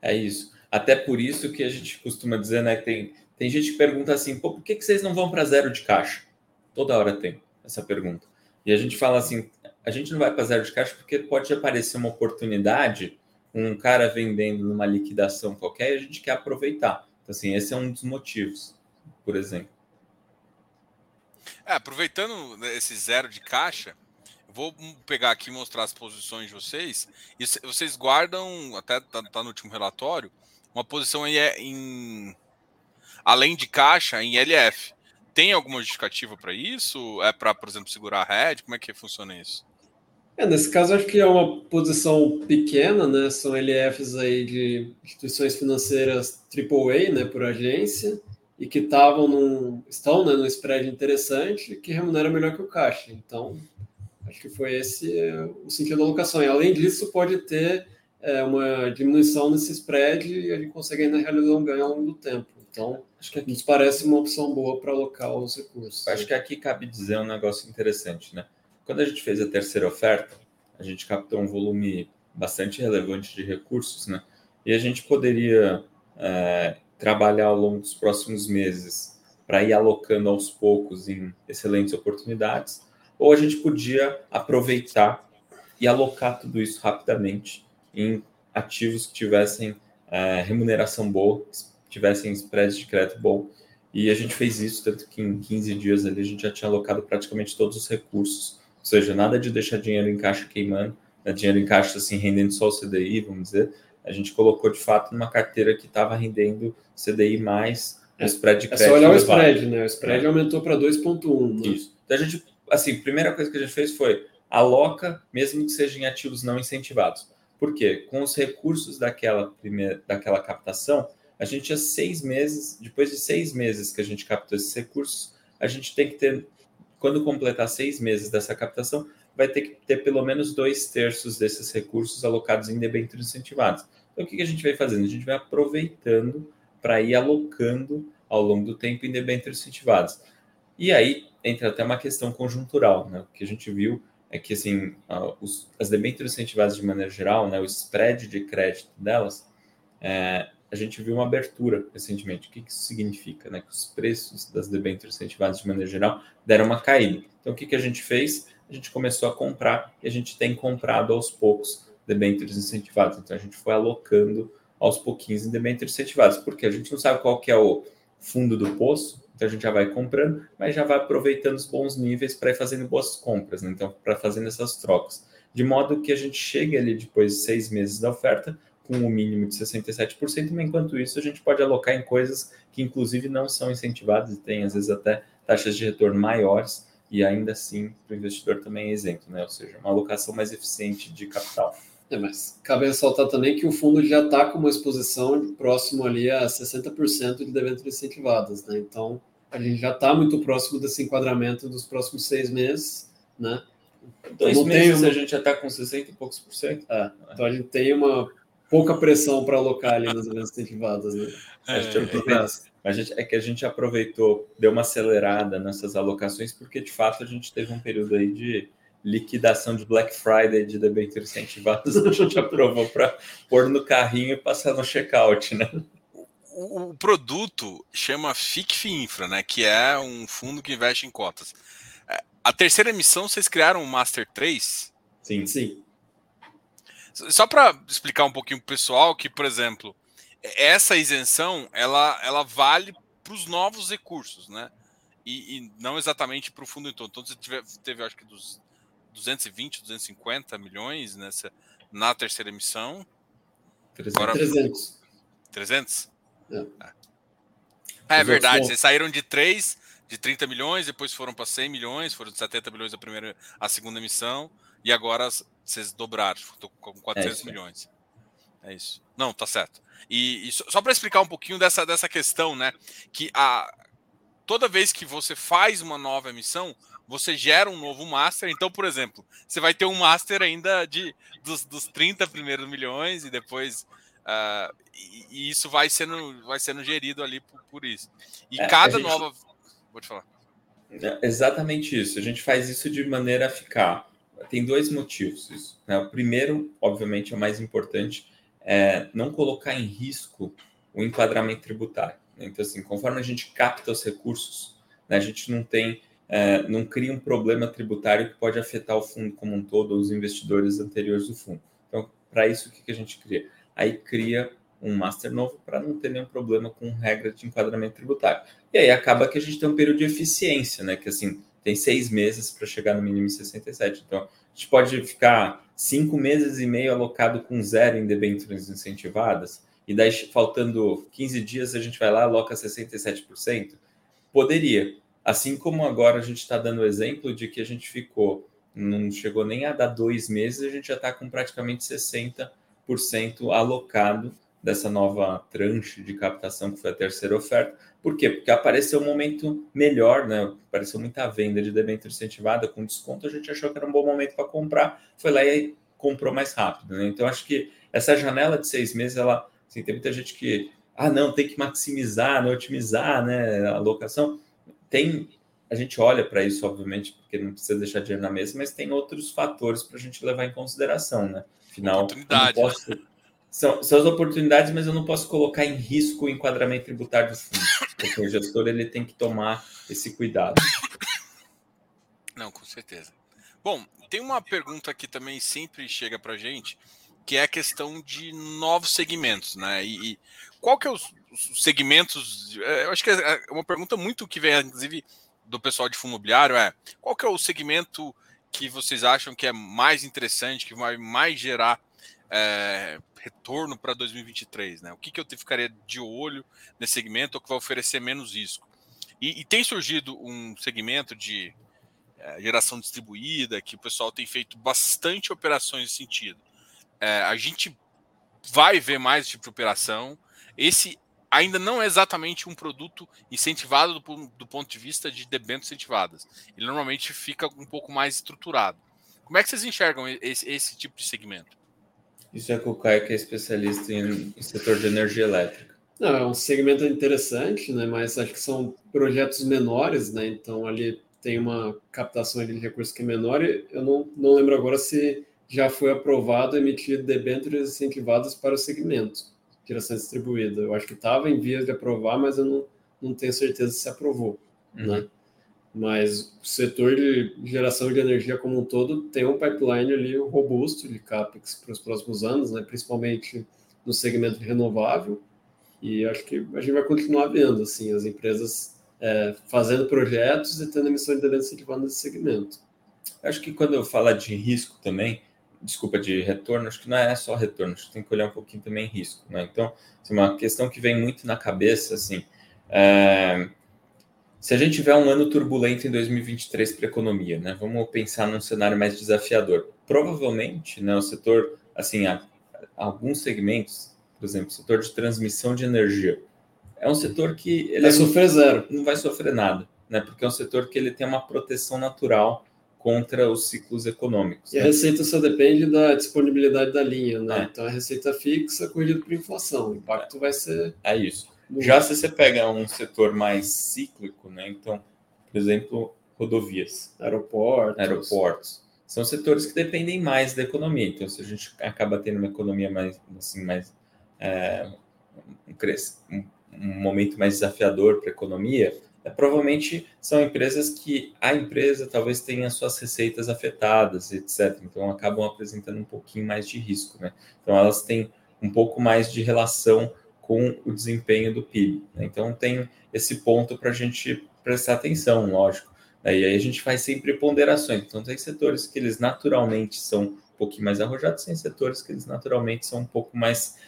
É isso. Até por isso que a gente costuma dizer, né, tem tem gente que pergunta assim, pô, por que, que vocês não vão para zero de caixa? Toda hora tem essa pergunta. E a gente fala assim, a gente não vai para zero de caixa porque pode aparecer uma oportunidade, um cara vendendo numa liquidação qualquer e a gente quer aproveitar. Então, assim, esse é um dos motivos, por exemplo. É, aproveitando esse zero de caixa, vou pegar aqui e mostrar as posições de vocês. E vocês guardam, até tá, tá no último relatório, uma posição é em além de caixa, em LF. Tem alguma justificativa para isso? É para, por exemplo, segurar a rede? Como é que funciona isso? É, nesse caso, acho que é uma posição pequena, né? São LFs aí de instituições financeiras AAA, né, por agência, e que estavam num, estão né, num spread interessante que remunera melhor que o caixa. Então, acho que foi esse é, o sentido da alocação. E além disso, pode ter é, uma diminuição nesse spread e a gente consegue ainda realizar um ganho ao longo do tempo. Então, acho que nos parece uma opção boa para alocar os recursos. Acho que aqui cabe dizer um negócio interessante, né? Quando a gente fez a terceira oferta, a gente captou um volume bastante relevante de recursos, né? E a gente poderia é, trabalhar ao longo dos próximos meses para ir alocando aos poucos em excelentes oportunidades, ou a gente podia aproveitar e alocar tudo isso rapidamente em ativos que tivessem é, remuneração boa, tivessem spreads de crédito bom. E a gente fez isso, tanto que em 15 dias ali a gente já tinha alocado praticamente todos os recursos, ou seja, nada de deixar dinheiro em caixa queimando, né, dinheiro em caixa assim rendendo só o CDI, vamos dizer. A gente colocou de fato numa carteira que estava rendendo CDI mais o spread de crédito. É só olhar o spread, né? O spread é. aumentou para 2,1. Né? Isso. Então a gente, assim, a primeira coisa que a gente fez foi aloca, mesmo que seja em ativos não incentivados. Por quê? Com os recursos daquela, primeira, daquela captação, a gente tinha seis meses, depois de seis meses que a gente captou esses recursos, a gente tem que ter, quando completar seis meses dessa captação, vai ter que ter pelo menos dois terços desses recursos alocados em debêntures incentivados. Então, o que a gente vai fazendo? A gente vai aproveitando para ir alocando ao longo do tempo em debêntures incentivados. E aí entra até uma questão conjuntural, né? O que a gente viu é que assim, as debêntures incentivadas de maneira geral, né, o spread de crédito delas, é, a gente viu uma abertura recentemente. O que isso significa? Né? Que os preços das debêntures incentivadas de maneira geral deram uma caída. Então, o que, que a gente fez? A gente começou a comprar e a gente tem comprado aos poucos debêntures incentivadas. Então, a gente foi alocando aos pouquinhos em debêntures incentivadas, porque a gente não sabe qual que é o fundo do poço, então a gente já vai comprando, mas já vai aproveitando os bons níveis para ir fazendo boas compras, né? então para fazendo essas trocas. De modo que a gente chegue ali depois de seis meses da oferta com o um mínimo de 67%, mas enquanto isso a gente pode alocar em coisas que inclusive não são incentivadas e tem às vezes até taxas de retorno maiores e ainda assim para o investidor também é isento, né? ou seja, uma alocação mais eficiente de capital. É, mas cabe ressaltar também que o fundo já está com uma exposição próximo ali a 60% de debêntures incentivadas, né? Então, a gente já está muito próximo desse enquadramento dos próximos seis meses, né? Dois então, meses uma... a gente já está com 60 e poucos por cento. É, então, a gente tem uma pouca pressão para alocar ali nas debêntures incentivadas, né? É, é, a gente, é que a gente aproveitou, deu uma acelerada nessas alocações, porque de fato a gente teve um período aí de liquidação de Black Friday de debêntures incentivadas, a gente aprovou para pôr no carrinho e passar no checkout, né? O, o produto chama FICF Infra, né? Que é um fundo que investe em cotas. É, a terceira emissão, vocês criaram o Master 3? Sim, sim. Só para explicar um pouquinho para o pessoal que, por exemplo, essa isenção ela, ela vale para os novos recursos, né? E, e não exatamente para o fundo em todo. Então, você tiver, teve, acho que, dos 220, 250 milhões nessa, na terceira emissão. 300. Agora, 300. 300? É, é, é verdade. Vocês saíram de 3, de 30 milhões, depois foram para 100 milhões, foram de 70 milhões a, primeira, a segunda emissão, e agora vocês dobraram, estou com 400 é milhões. É isso. Não, tá certo. E, e só para explicar um pouquinho dessa, dessa questão, né? Que a, toda vez que você faz uma nova emissão, você gera um novo master. Então, por exemplo, você vai ter um master ainda de dos, dos 30 primeiros milhões e depois. Uh, e, e, isso vai sendo, vai sendo gerido ali por, por isso. E é, cada gente... nova. Vou te falar. É exatamente isso. A gente faz isso de maneira a ficar. Tem dois motivos. Isso, né? O primeiro, obviamente, é o mais importante, é não colocar em risco o enquadramento tributário. Então, assim, conforme a gente capta os recursos, né, a gente não tem é, não cria um problema tributário que pode afetar o fundo como um todo, ou os investidores anteriores do fundo. Então, para isso, o que, que a gente cria? Aí cria um master novo para não ter nenhum problema com regra de enquadramento tributário. E aí acaba que a gente tem um período de eficiência, né? Que assim, tem seis meses para chegar no mínimo 67. Então, a gente pode ficar cinco meses e meio alocado com zero em debêntures incentivadas, e daí faltando 15 dias a gente vai lá aloca 67%. Poderia, Assim como agora a gente está dando o exemplo de que a gente ficou, não chegou nem a dar dois meses, a gente já está com praticamente 60% alocado dessa nova tranche de captação que foi a terceira oferta. Por quê? Porque apareceu um momento melhor, né? Apareceu muita venda de debênture incentivada com desconto, a gente achou que era um bom momento para comprar, foi lá e comprou mais rápido. Né? Então, acho que essa janela de seis meses, ela assim, tem muita gente que, ah, não, tem que maximizar, né? otimizar né? a alocação tem a gente olha para isso, obviamente, porque não precisa deixar dinheiro na mesa, mas tem outros fatores para a gente levar em consideração, né? Afinal, Oportunidade, né? posso... né? São, são as oportunidades, mas eu não posso colocar em risco o enquadramento tributário do fundo. Porque o gestor ele tem que tomar esse cuidado. Não, com certeza. Bom, tem uma pergunta que também sempre chega para gente, que é a questão de novos segmentos, né? E, e qual que é os, os segmentos. É, eu acho que é, é uma pergunta muito que vem, inclusive, do pessoal de fundo imobiliário é qual que é o segmento que vocês acham que é mais interessante, que vai mais gerar é, retorno para 2023, né? O que, que eu ficaria de olho nesse segmento ou que vai oferecer menos risco? E, e tem surgido um segmento de é, geração distribuída que o pessoal tem feito bastante operações nesse sentido. É, a gente vai ver mais esse tipo de operação. Esse ainda não é exatamente um produto incentivado do, do ponto de vista de debêntures incentivadas. Ele normalmente fica um pouco mais estruturado. Como é que vocês enxergam esse, esse tipo de segmento? Isso é com o Caio, que é especialista em, em setor de energia elétrica. Não, é um segmento interessante, né? Mas acho que são projetos menores, né? Então ali tem uma captação de recursos que é menor. E eu não, não lembro agora se já foi aprovado emitir debêntures incentivadas para o segmento geração distribuída. Eu acho que estava em vias de aprovar, mas eu não, não tenho certeza se aprovou, uhum. né? Mas o setor de geração de energia como um todo tem um pipeline ali robusto de capex para os próximos anos, né? Principalmente no segmento renovável. E acho que a gente vai continuar vendo assim as empresas é, fazendo projetos e tendo emissão de dividendos incentivando nesse segmento. Acho que quando eu falo de risco também, desculpa, de retorno, acho que não é só retorno, acho que tem que olhar um pouquinho também risco, né? Então, assim, uma questão que vem muito na cabeça, assim, é, se a gente tiver um ano turbulento em 2023 para a economia, né? Vamos pensar num cenário mais desafiador. Provavelmente, né, o setor, assim, há, alguns segmentos, por exemplo, o setor de transmissão de energia, é um setor que ele vai é, sofrer zero, não vai sofrer nada, né? Porque é um setor que ele tem uma proteção natural contra os ciclos econômicos. E né? a receita só depende da disponibilidade da linha, né? É. Então a receita fixa corrigida por inflação, o impacto é. vai ser é isso. Já se você pega um setor mais cíclico, né? Então, por exemplo, rodovias, aeroportos, aeroportos, são setores que dependem mais da economia. Então, se a gente acaba tendo uma economia mais, assim, mais é, um, um, um momento mais desafiador para a economia, é, provavelmente são empresas que a empresa talvez tenha suas receitas afetadas, etc. Então, acabam apresentando um pouquinho mais de risco, né? Então, elas têm um pouco mais de relação com o desempenho do PIB. Né? Então, tem esse ponto para a gente prestar atenção, lógico. Né? E aí a gente faz sempre ponderações. Então, tem setores que eles naturalmente são um pouquinho mais arrojados, tem setores que eles naturalmente são um pouco mais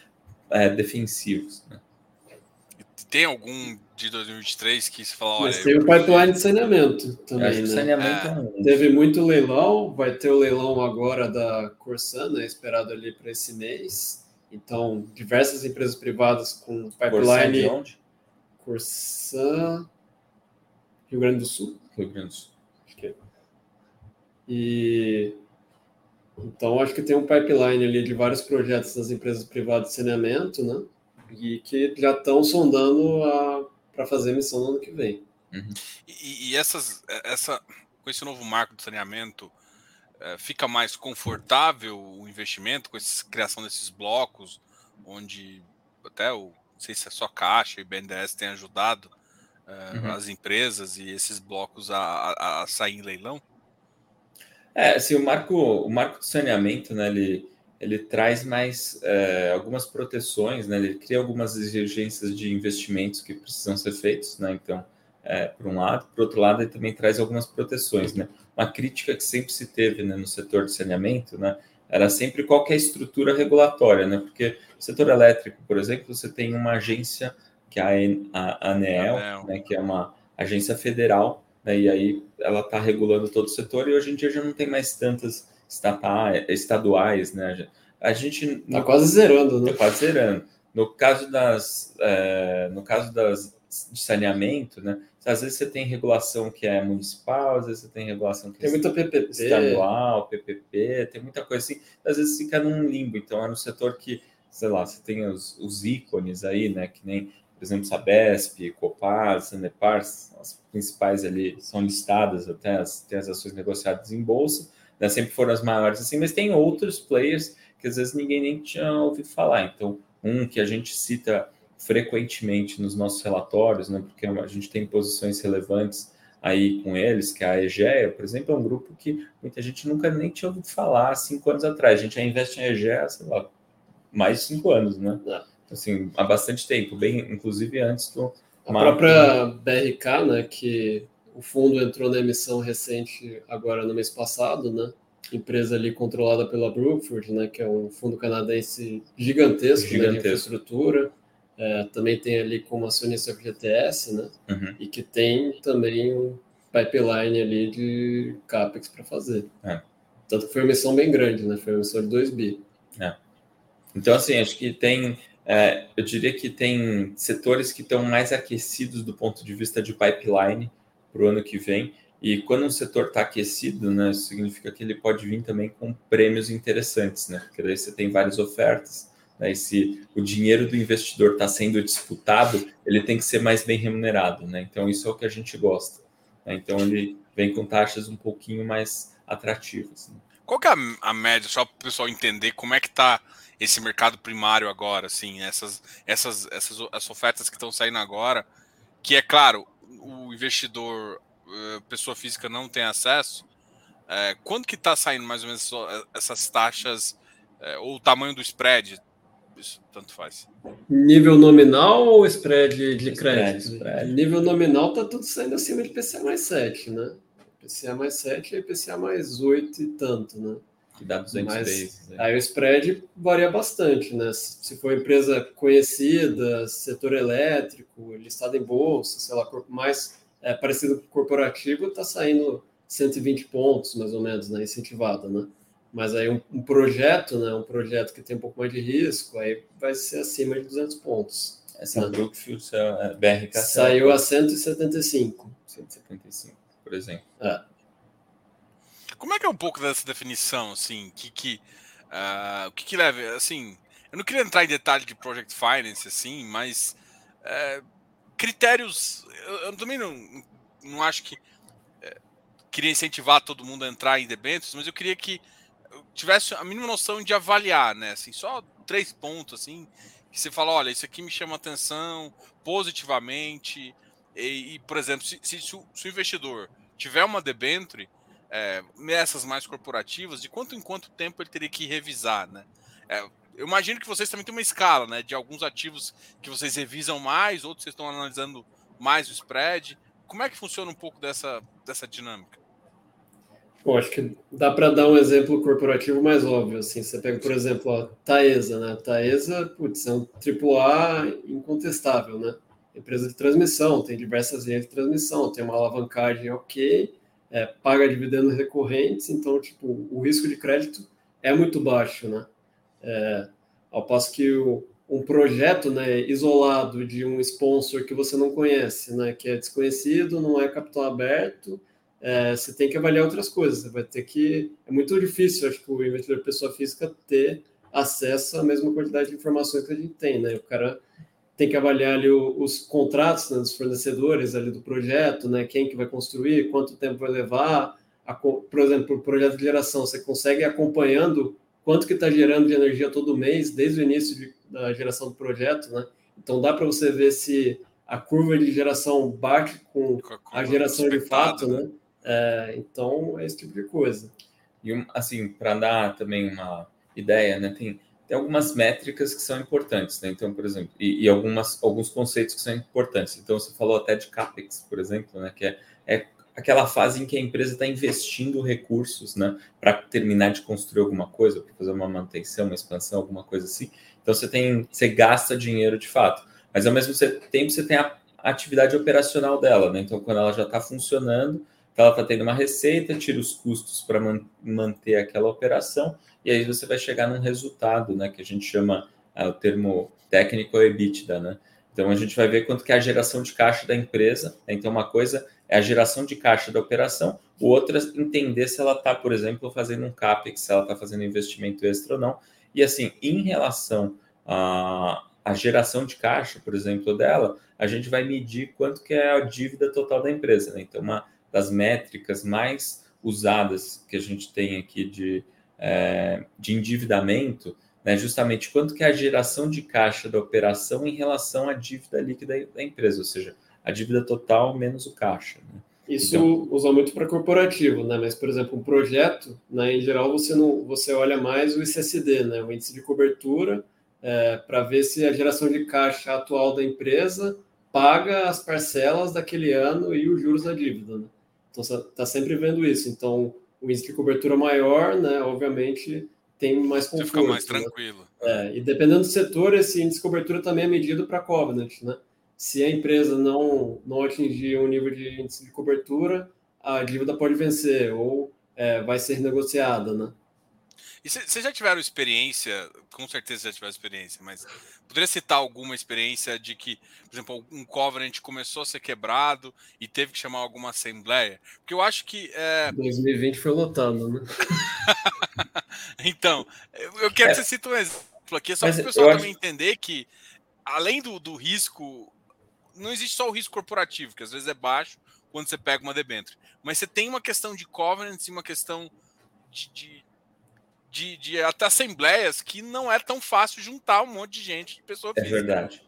é, defensivos. Né? Tem algum de 2023 que se fala, olha... Mas tem o pipeline de saneamento também, né? Saneamento é. é Teve muito leilão, vai ter o leilão agora da Corsana, esperado ali para esse mês. Então, diversas empresas privadas com pipeline. de onde? Corsã, Rio Grande do Sul. Rio Grande do Sul. Acho que é. E então acho que tem um pipeline ali de vários projetos das empresas privadas de saneamento, né? E que já estão sondando para fazer missão no ano que vem. Uhum. E, e, essas, essa, com esse novo marco do saneamento, fica mais confortável o investimento com a criação desses blocos, onde até o não sei se é só Caixa e BNDES tem ajudado uh, uhum. as empresas e esses blocos a, a, a, sair em leilão? É, assim, o marco, o marco de saneamento, né, ele, ele traz mais é, algumas proteções, né, ele cria algumas exigências de investimentos que precisam ser feitos, né, então, é, por um lado, por outro lado, ele também traz algumas proteções, né, uma crítica que sempre se teve né, no setor de saneamento, né, era sempre qual é a estrutura regulatória, né, porque no setor elétrico, por exemplo, você tem uma agência que é a, ANEEL, né, que é uma agência federal, né, e aí ela está regulando todo o setor, e hoje em dia já não tem mais tantas estatais, estaduais, né, a gente... Está quase zerando, né? Está quase zerando. No caso das, é, no caso das de saneamento, né, às vezes você tem regulação que é municipal, às vezes você tem regulação que tem é muita PPP. estadual, PPP, tem muita coisa assim, às vezes fica num limbo. Então é no setor que, sei lá, você tem os, os ícones aí, né, que nem, por exemplo, Sabesp, Copaz, Sanepar, as principais ali são listadas até, as, tem as ações negociadas em bolsa, né, sempre foram as maiores assim, mas tem outros players que às vezes ninguém nem tinha ouvido falar. Então, um que a gente cita frequentemente nos nossos relatórios, né, porque a gente tem posições relevantes aí com eles, que é a Egea, por exemplo, é um grupo que muita gente nunca nem tinha ouvido falar cinco anos atrás. A gente já investe em Egea, sei lá, mais de cinco anos, né? É. Assim, há bastante tempo, bem, inclusive antes do. A própria BRK, né, que o fundo entrou na emissão recente agora no mês passado, né? Empresa ali controlada pela Brookfield, né, que é um fundo canadense gigantesco, gigantesco. Né, de infraestrutura é, também tem ali como acionista FGTS, né? Uhum. E que tem também um pipeline ali de CAPEX para fazer. É. Tanto que foi uma missão bem grande, né? Foi uma missão de 2 bi. É. Então, assim, acho que tem, é, eu diria que tem setores que estão mais aquecidos do ponto de vista de pipeline para o ano que vem. E quando um setor está aquecido, né, significa que ele pode vir também com prêmios interessantes, né? Porque daí você tem várias ofertas, né? E se o dinheiro do investidor está sendo disputado, ele tem que ser mais bem remunerado. Né? Então, isso é o que a gente gosta. Né? Então, ele vem com taxas um pouquinho mais atrativas. Né? Qual que é a, média, só para o pessoal entender como é que está esse mercado primário agora, assim, essas, essas, essas, ofertas que estão saindo agora, que é claro, o investidor, eh, pessoa física não tem acesso, é, quando que está saindo mais ou menos essas taxas, é, ou o tamanho do spread? Isso, tanto faz. Nível nominal ou spread de crédito? Spread. Nível nominal tá tudo saindo acima de PCA mais 7, né? PCA mais 7 e PCA mais 8 e tanto, né? Que dá 200 Mas, vezes. Né? Aí o spread varia bastante, né? Se for empresa conhecida, setor elétrico, listado em bolsa, sei lá, mais é, parecido com o corporativo, está saindo 120 pontos, mais ou menos, né, incentivado, né? Mas aí um, um, projeto, né, um projeto que tem um pouco mais de risco, aí vai ser acima de 200 pontos. Essa né? Brookfield, é BRK... Saiu a 175. 175, por exemplo. É. Como é que é um pouco dessa definição, assim, que, que uh, o que, que leva, assim, eu não queria entrar em detalhe de Project Finance, assim, mas uh, critérios, eu, eu, também não, não acho que uh, queria incentivar todo mundo a entrar em debêntures, mas eu queria que tivesse a mínima noção de avaliar, né, assim, só três pontos, assim, que você fala, olha, isso aqui me chama atenção positivamente, e, e por exemplo, se, se, se, o, se o investidor tiver uma debenture, é, essas mais corporativas, de quanto em quanto tempo ele teria que revisar, né? É, eu imagino que vocês também têm uma escala, né? De alguns ativos que vocês revisam mais, outros vocês estão analisando mais o spread. Como é que funciona um pouco dessa, dessa dinâmica? Acho que dá para dar um exemplo corporativo mais óbvio. Assim, você pega, por exemplo, a Taesa, né? A Taesa, putz, é um AAA incontestável, né? Empresa de transmissão, tem diversas linhas de transmissão, tem uma alavancagem ok, é, paga dividendos recorrentes, então, tipo, o risco de crédito é muito baixo, né? É, ao passo que o, um projeto né, isolado de um sponsor que você não conhece, né, que é desconhecido, não é capital aberto, é, você tem que avaliar outras coisas. Você vai ter que. É muito difícil, acho que o investidor pessoa física ter acesso à mesma quantidade de informações que a gente tem, né? O cara tem que avaliar ali os contratos né, dos fornecedores ali do projeto, né, quem que vai construir, quanto tempo vai levar, a, por exemplo, o projeto de geração, você consegue acompanhando quanto que está gerando de energia todo mês, desde o início de, da geração do projeto, né? Então dá para você ver se a curva de geração bate com a, a geração de fato, né? É, então é esse tipo de coisa. E assim, para dar também uma ideia, né? Tem tem algumas métricas que são importantes, né? Então, por exemplo, e, e, algumas, alguns conceitos que são importantes. Então, você falou até de CAPEX, por exemplo, né? Que é, é aquela fase em que a empresa está investindo recursos, né? Para terminar de construir alguma coisa, para fazer uma manutenção, uma expansão, alguma coisa assim. Então, você tem, você gasta dinheiro de fato. Mas, ao mesmo tempo, você tem a atividade operacional dela, né? Então, quando ela já está funcionando, ela está tendo uma receita, tira os custos para man manter aquela operação e aí você vai chegar num resultado, né, que a gente chama, é, o termo técnico é EBITDA, né? Então a gente vai ver quanto que é a geração de caixa da empresa. Né? Então uma coisa é a geração de caixa da operação, o outro é entender se ela está, por exemplo, fazendo um capex, se ela está fazendo investimento extra ou não. E assim, em relação à, à geração de caixa, por exemplo, dela, a gente vai medir quanto que é a dívida total da empresa. Né? Então uma das métricas mais usadas que a gente tem aqui de é, de endividamento, né, justamente quanto que é a geração de caixa da operação em relação à dívida líquida da empresa, ou seja, a dívida total menos o caixa. Né? Isso então, usa muito para corporativo, né? Mas, por exemplo, um projeto, né, em geral, você não você olha mais o ICSD, né, o índice de cobertura, é, para ver se a geração de caixa atual da empresa paga as parcelas daquele ano e os juros da dívida. Né? Então, você está sempre vendo isso. Então, o índice de cobertura maior, né, obviamente, tem mais conforto. Você fica mais né? tranquilo. É, e dependendo do setor, esse índice de cobertura também é medido para Covenant, né? Se a empresa não, não atingir um nível de índice de cobertura, a dívida pode vencer ou é, vai ser negociada, né? E vocês já tiveram experiência, com certeza já tiveram experiência, mas poderia citar alguma experiência de que, por exemplo, um covenant começou a ser quebrado e teve que chamar alguma assembleia? Porque eu acho que. É... 2020 foi lotado, né? então, eu quero é. que você cite um exemplo aqui, só para o pessoal também acho... entender que, além do, do risco, não existe só o risco corporativo, que às vezes é baixo quando você pega uma debênture, mas você tem uma questão de covenants e uma questão de, de de, de até assembleias que não é tão fácil juntar um monte de gente de pessoa é física. É verdade.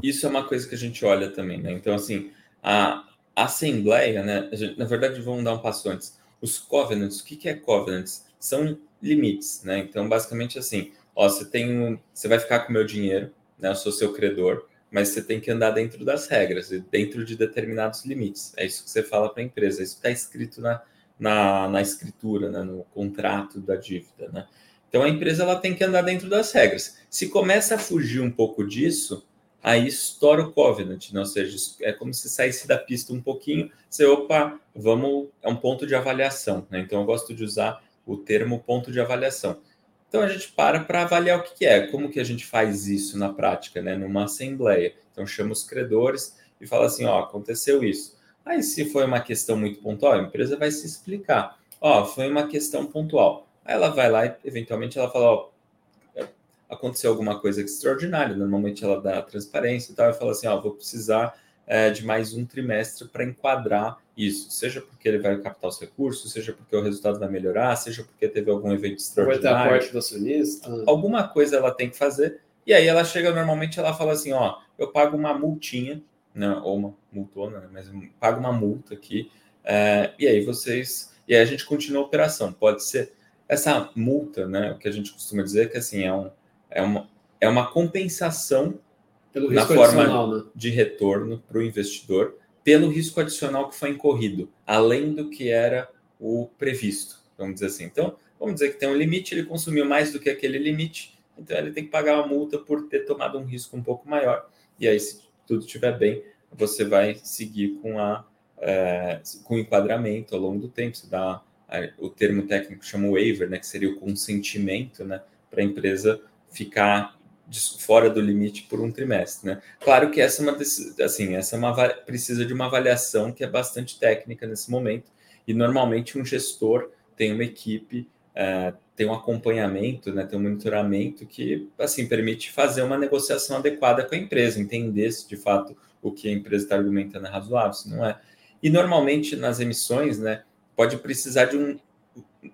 Isso é uma coisa que a gente olha também, né? Então, assim, a assembleia, né? Gente, na verdade, vamos dar um passo antes. Os covenants, o que, que é covenants? São limites, né? Então, basicamente assim, ó, você tem um, você vai ficar com o meu dinheiro, né? Eu sou seu credor, mas você tem que andar dentro das regras e dentro de determinados limites. É isso que você fala para a empresa. Isso está escrito na, na, na escritura, né, no contrato da dívida. Né? Então a empresa ela tem que andar dentro das regras. Se começa a fugir um pouco disso, aí estoura o covenant, né? ou seja, é como se saísse da pista um pouquinho, você, opa, vamos, é um ponto de avaliação, né? Então eu gosto de usar o termo ponto de avaliação. Então a gente para para avaliar o que é, como que a gente faz isso na prática, né? Numa assembleia. Então chama os credores e fala assim, ó, aconteceu isso. Aí se foi uma questão muito pontual, a empresa vai se explicar. Ó, foi uma questão pontual. Aí ela vai lá e eventualmente ela fala, ó, aconteceu alguma coisa extraordinária. Normalmente ela dá transparência e tal, e fala assim: ó, vou precisar é, de mais um trimestre para enquadrar isso, seja porque ele vai captar os recursos, seja porque o resultado vai melhorar, seja porque teve algum evento extraordinário. Vai ter aporte do acionista. Alguma coisa ela tem que fazer. E aí ela chega, normalmente ela fala assim: ó, eu pago uma multinha, né, ou uma multona, né, mas pago uma multa aqui, é, e aí vocês. E aí a gente continua a operação. Pode ser essa multa, né? O que a gente costuma dizer que assim é um é uma, é uma compensação na forma né? de retorno para o investidor pelo risco adicional que foi incorrido, além do que era o previsto, vamos dizer assim. Então, vamos dizer que tem um limite, ele consumiu mais do que aquele limite, então ele tem que pagar uma multa por ter tomado um risco um pouco maior. E aí, se tudo estiver bem, você vai seguir com, a, é, com o enquadramento ao longo do tempo. Você dá o termo técnico chama waiver, né, que seria o consentimento né, para a empresa ficar fora do limite por um trimestre, né? Claro que essa é uma assim, essa é uma precisa de uma avaliação que é bastante técnica nesse momento e normalmente um gestor tem uma equipe é, tem um acompanhamento, né, tem um monitoramento que assim permite fazer uma negociação adequada com a empresa, entender se de fato o que a empresa está argumentando é razoável, se não é. E normalmente nas emissões, né, pode precisar de um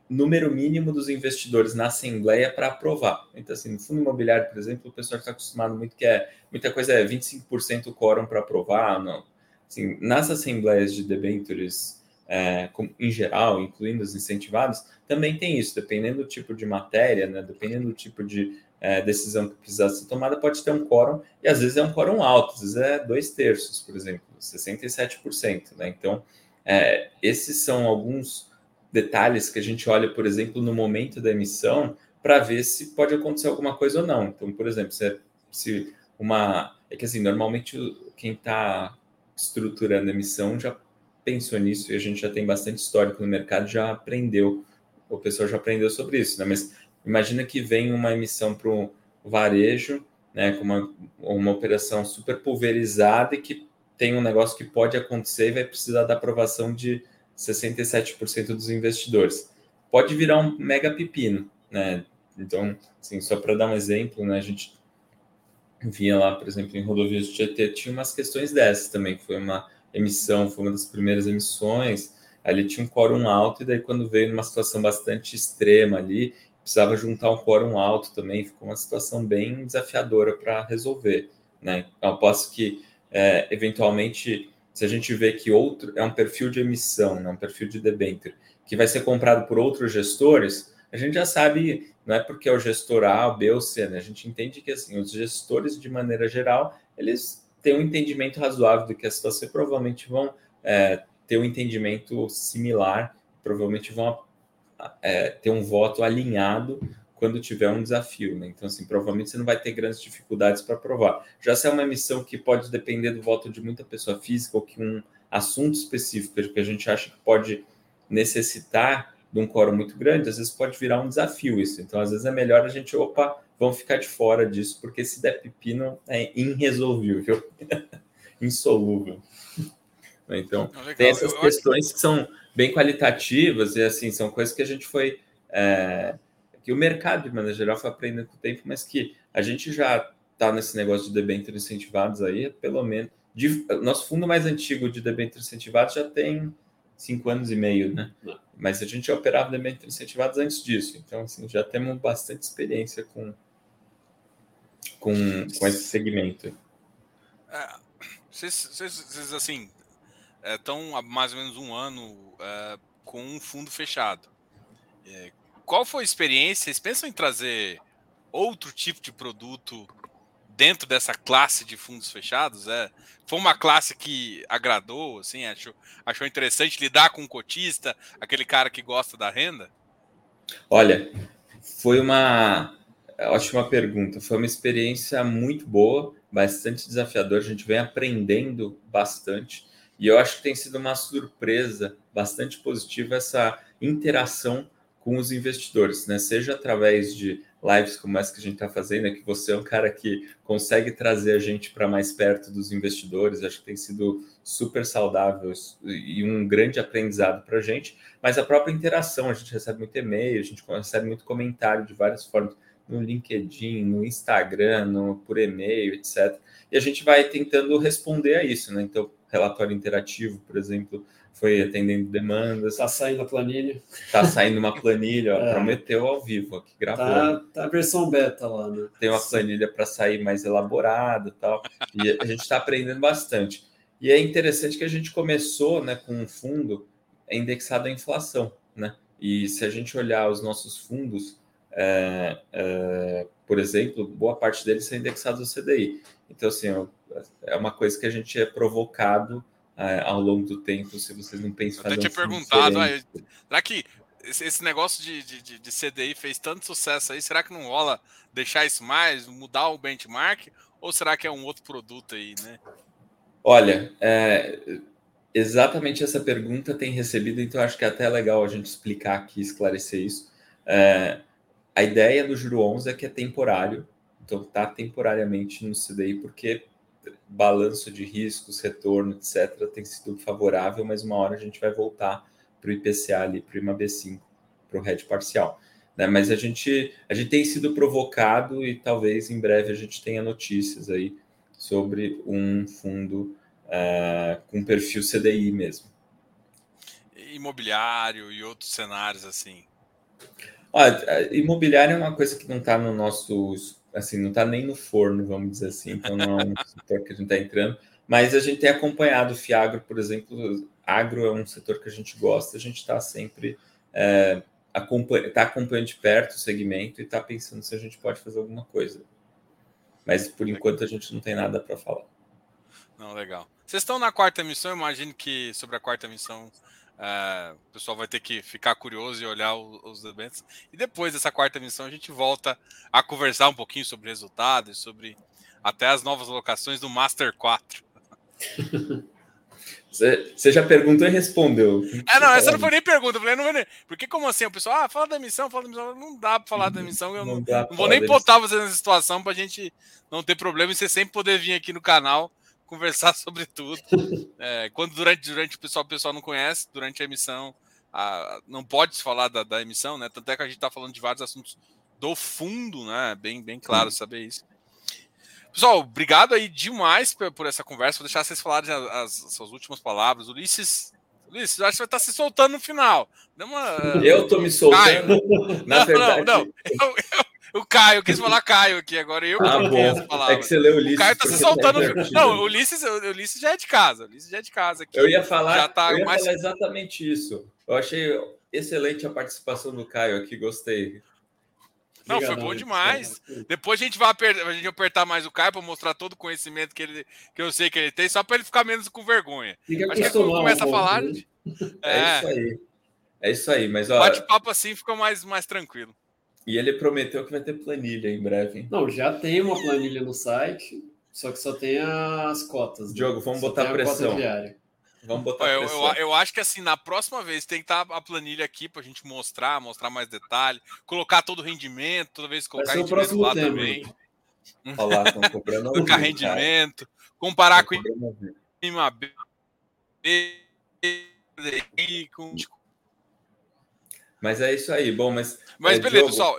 número mínimo dos investidores na assembleia para aprovar. Então, assim, no fundo imobiliário, por exemplo, o pessoal está acostumado muito que é muita coisa é 25% quórum para aprovar, não. Assim, nas assembleias de debentures é, em geral, incluindo os incentivados, também tem isso, dependendo do tipo de matéria, né, dependendo do tipo de é, decisão que precisar ser tomada, pode ter um quórum, e às vezes é um quórum alto, às vezes é dois terços, por exemplo, 67%. Né? Então, é, esses são alguns detalhes que a gente olha, por exemplo, no momento da emissão, para ver se pode acontecer alguma coisa ou não. Então, por exemplo, se, se uma. É que assim, normalmente quem está estruturando a emissão já pensou nisso e a gente já tem bastante histórico no mercado, já aprendeu, o pessoal já aprendeu sobre isso, né? Mas imagina que vem uma emissão para o varejo, né, com uma, uma operação super pulverizada e que tem um negócio que pode acontecer e vai precisar da aprovação de 67% dos investidores. Pode virar um mega pepino, né? Então, assim, só para dar um exemplo, né, a gente via lá, por exemplo, em rodovias de Tietê, tinha umas questões dessas também, foi uma emissão, foi uma das primeiras emissões, ali tinha um quórum alto, e daí quando veio numa situação bastante extrema ali, precisava juntar um quórum alto também, ficou uma situação bem desafiadora para resolver, né? Eu posso que, é, eventualmente, se a gente vê que outro é um perfil de emissão, né, um perfil de debênture, que vai ser comprado por outros gestores, a gente já sabe, não é porque é o gestor A, B ou C, né? A gente entende que assim, os gestores, de maneira geral, eles têm um entendimento razoável do que a situação provavelmente vão é, ter um entendimento similar, provavelmente vão é, ter um voto alinhado quando tiver um desafio, né? Então, assim, provavelmente você não vai ter grandes dificuldades para aprovar. Já se é uma emissão que pode depender do voto de muita pessoa física ou que um assunto específico que a gente acha que pode necessitar de um quórum muito grande, às vezes pode virar um desafio isso. Então, às vezes é melhor a gente, opa, vamos ficar de fora disso, porque se der pepino é irresolvível, insolúvel. Então, tem essas questões que são bem qualitativas e, assim, são coisas que a gente foi... É, que o mercado, de maneira geral, foi aprendendo com o tempo, mas que a gente já está nesse negócio de debêntures incentivados aí, pelo menos. De, nosso fundo mais antigo de debêntures incentivados já tem cinco anos e meio, né? Mas a gente já operava debêntures incentivados antes disso. Então, assim, já temos bastante experiência com, com, com esse segmento. É, vocês, vocês, assim, estão é, há mais ou menos um ano é, com um fundo fechado. É, qual foi a experiência? Vocês pensam em trazer outro tipo de produto dentro dessa classe de fundos fechados? É, foi uma classe que agradou, assim, achou, achou interessante lidar com o cotista, aquele cara que gosta da renda? Olha, foi uma ótima pergunta. Foi uma experiência muito boa. bastante desafiador, a gente vem aprendendo bastante. E eu acho que tem sido uma surpresa bastante positiva essa interação com os investidores, né? Seja através de lives como essa que a gente está fazendo, é que você é um cara que consegue trazer a gente para mais perto dos investidores. Acho que tem sido super saudável e um grande aprendizado para a gente. Mas a própria interação, a gente recebe muito e-mail, a gente recebe muito comentário de várias formas no LinkedIn, no Instagram, no, por e-mail, etc. E a gente vai tentando responder a isso, né? Então, relatório interativo, por exemplo, foi atendendo demandas. Está saindo a planilha. Está saindo uma planilha, ó, é. prometeu ao vivo, aqui gravou. Tá, tá a versão beta lá, né? Tem uma planilha para sair mais elaborada tal. E a gente está aprendendo bastante. E é interessante que a gente começou né, com um fundo indexado à inflação, né? E se a gente olhar os nossos fundos, é, é, por exemplo, boa parte deles são indexados ao CDI. Então, assim, é uma coisa que a gente é provocado é, ao longo do tempo, se vocês não pensam Eu até tinha perguntado, será que esse, esse negócio de, de, de, CDI fez tanto sucesso aí, será que não rola deixar isso mais, mudar o benchmark, ou será que é um outro produto aí, né? Olha, é, exatamente essa pergunta tem recebido, então acho que é até legal a gente explicar aqui, esclarecer isso. É, a ideia do Juro 11 é que é temporário, então está temporariamente no CDI, porque balanço de riscos, retorno, etc., tem sido favorável, mas uma hora a gente vai voltar para o IPCA ali, para o IMAB5, para o RED parcial. Né? Mas a gente, a gente tem sido provocado e talvez em breve a gente tenha notícias aí sobre um fundo uh, com perfil CDI mesmo. Imobiliário e outros cenários assim. Olha, imobiliário é uma coisa que não está no nosso assim, não está nem no forno, vamos dizer assim, então não é um setor que a gente está entrando, mas a gente tem acompanhado o Fiagro, por exemplo, agro é um setor que a gente gosta, a gente está sempre é, acompanha, tá acompanhando de perto o segmento e está pensando se a gente pode fazer alguma coisa. Mas por enquanto a gente não tem nada para falar. Não, legal. Vocês estão na quarta missão, imagino que sobre a quarta missão Uh, o pessoal vai ter que ficar curioso e olhar os, os eventos. E depois dessa quarta missão, a gente volta a conversar um pouquinho sobre resultados, sobre até as novas locações do Master 4. Você já perguntou e respondeu. É, não, essa não foi nem pergunta. Eu falei, não, porque como assim? O pessoal, ah, fala da missão, fala da missão. Não dá para falar da missão. Eu não, não, não vou nem botar você nessa situação para a gente não ter problema e você sempre poder vir aqui no canal conversar sobre tudo. É, quando durante, durante o pessoal, o pessoal não conhece, durante a emissão, a, não pode se falar da, da, emissão, né? Tanto é que a gente está falando de vários assuntos do fundo, né? Bem, bem claro saber isso. Pessoal, obrigado aí demais por, por essa conversa. Vou deixar vocês falarem as, as, as suas últimas palavras. Ulisses, Ulisses, acho que vai estar se soltando no final. Uma, eu estou me soltando. Na não, verdade, não, não. Eu, eu, o Caio, quis falar Caio aqui, agora eu ah, bom. as palavras. É que você leu Ulisses. O Caio tá se soltando. Não, o Ulisses, o Ulisses já é de casa. O Ulisses já é de casa. Aqui. Eu ia falar, já tá eu ia mais... falar exatamente isso. Eu achei excelente a participação do Caio aqui, gostei. Não, foi bom demais. Depois a gente vai apertar, a gente apertar mais o Caio para mostrar todo o conhecimento que, ele, que eu sei que ele tem, só para ele ficar menos com vergonha. Fica Acho que quando começa um a falar. Né? É. é. isso aí. É isso aí, mas ó. Bate-papo assim fica mais, mais tranquilo. E ele prometeu que vai ter planilha em breve. Não, já tem uma planilha no site, só que só tem as cotas. Né? Diogo, vamos só botar pressão. Vamos botar eu, pressão. Eu, eu, acho que assim, na próxima vez tem que estar a planilha aqui para a gente mostrar, mostrar mais detalhe, colocar todo o rendimento, toda vez colocar rendimento lá tema. também. Olha lá, estão Colocar rendimento, cara. comparar com o IMAB, com mas é isso aí. Bom, mas. Mas é, beleza, Diogo, pessoal.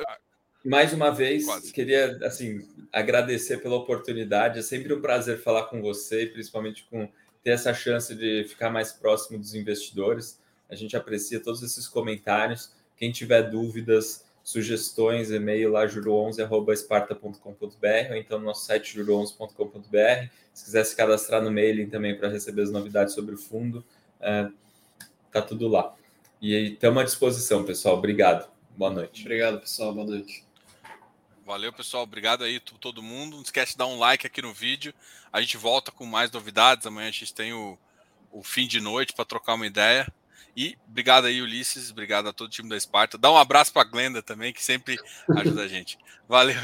Mais uma vez, Quase. queria assim agradecer pela oportunidade. É sempre um prazer falar com você, principalmente com ter essa chance de ficar mais próximo dos investidores. A gente aprecia todos esses comentários. Quem tiver dúvidas, sugestões, e-mail lá juro11@esparta.com.br ou então no nosso site juro11.com.br. Se quiser se cadastrar no mailing também para receber as novidades sobre o fundo, é, tá tudo lá. E estamos à disposição, pessoal. Obrigado. Boa noite. Obrigado, pessoal. Boa noite. Valeu, pessoal. Obrigado aí todo mundo. Não esquece de dar um like aqui no vídeo. A gente volta com mais novidades. Amanhã a gente tem o, o fim de noite para trocar uma ideia. E obrigado aí, Ulisses. Obrigado a todo o time da Esparta. Dá um abraço para a Glenda também, que sempre ajuda a gente. Valeu.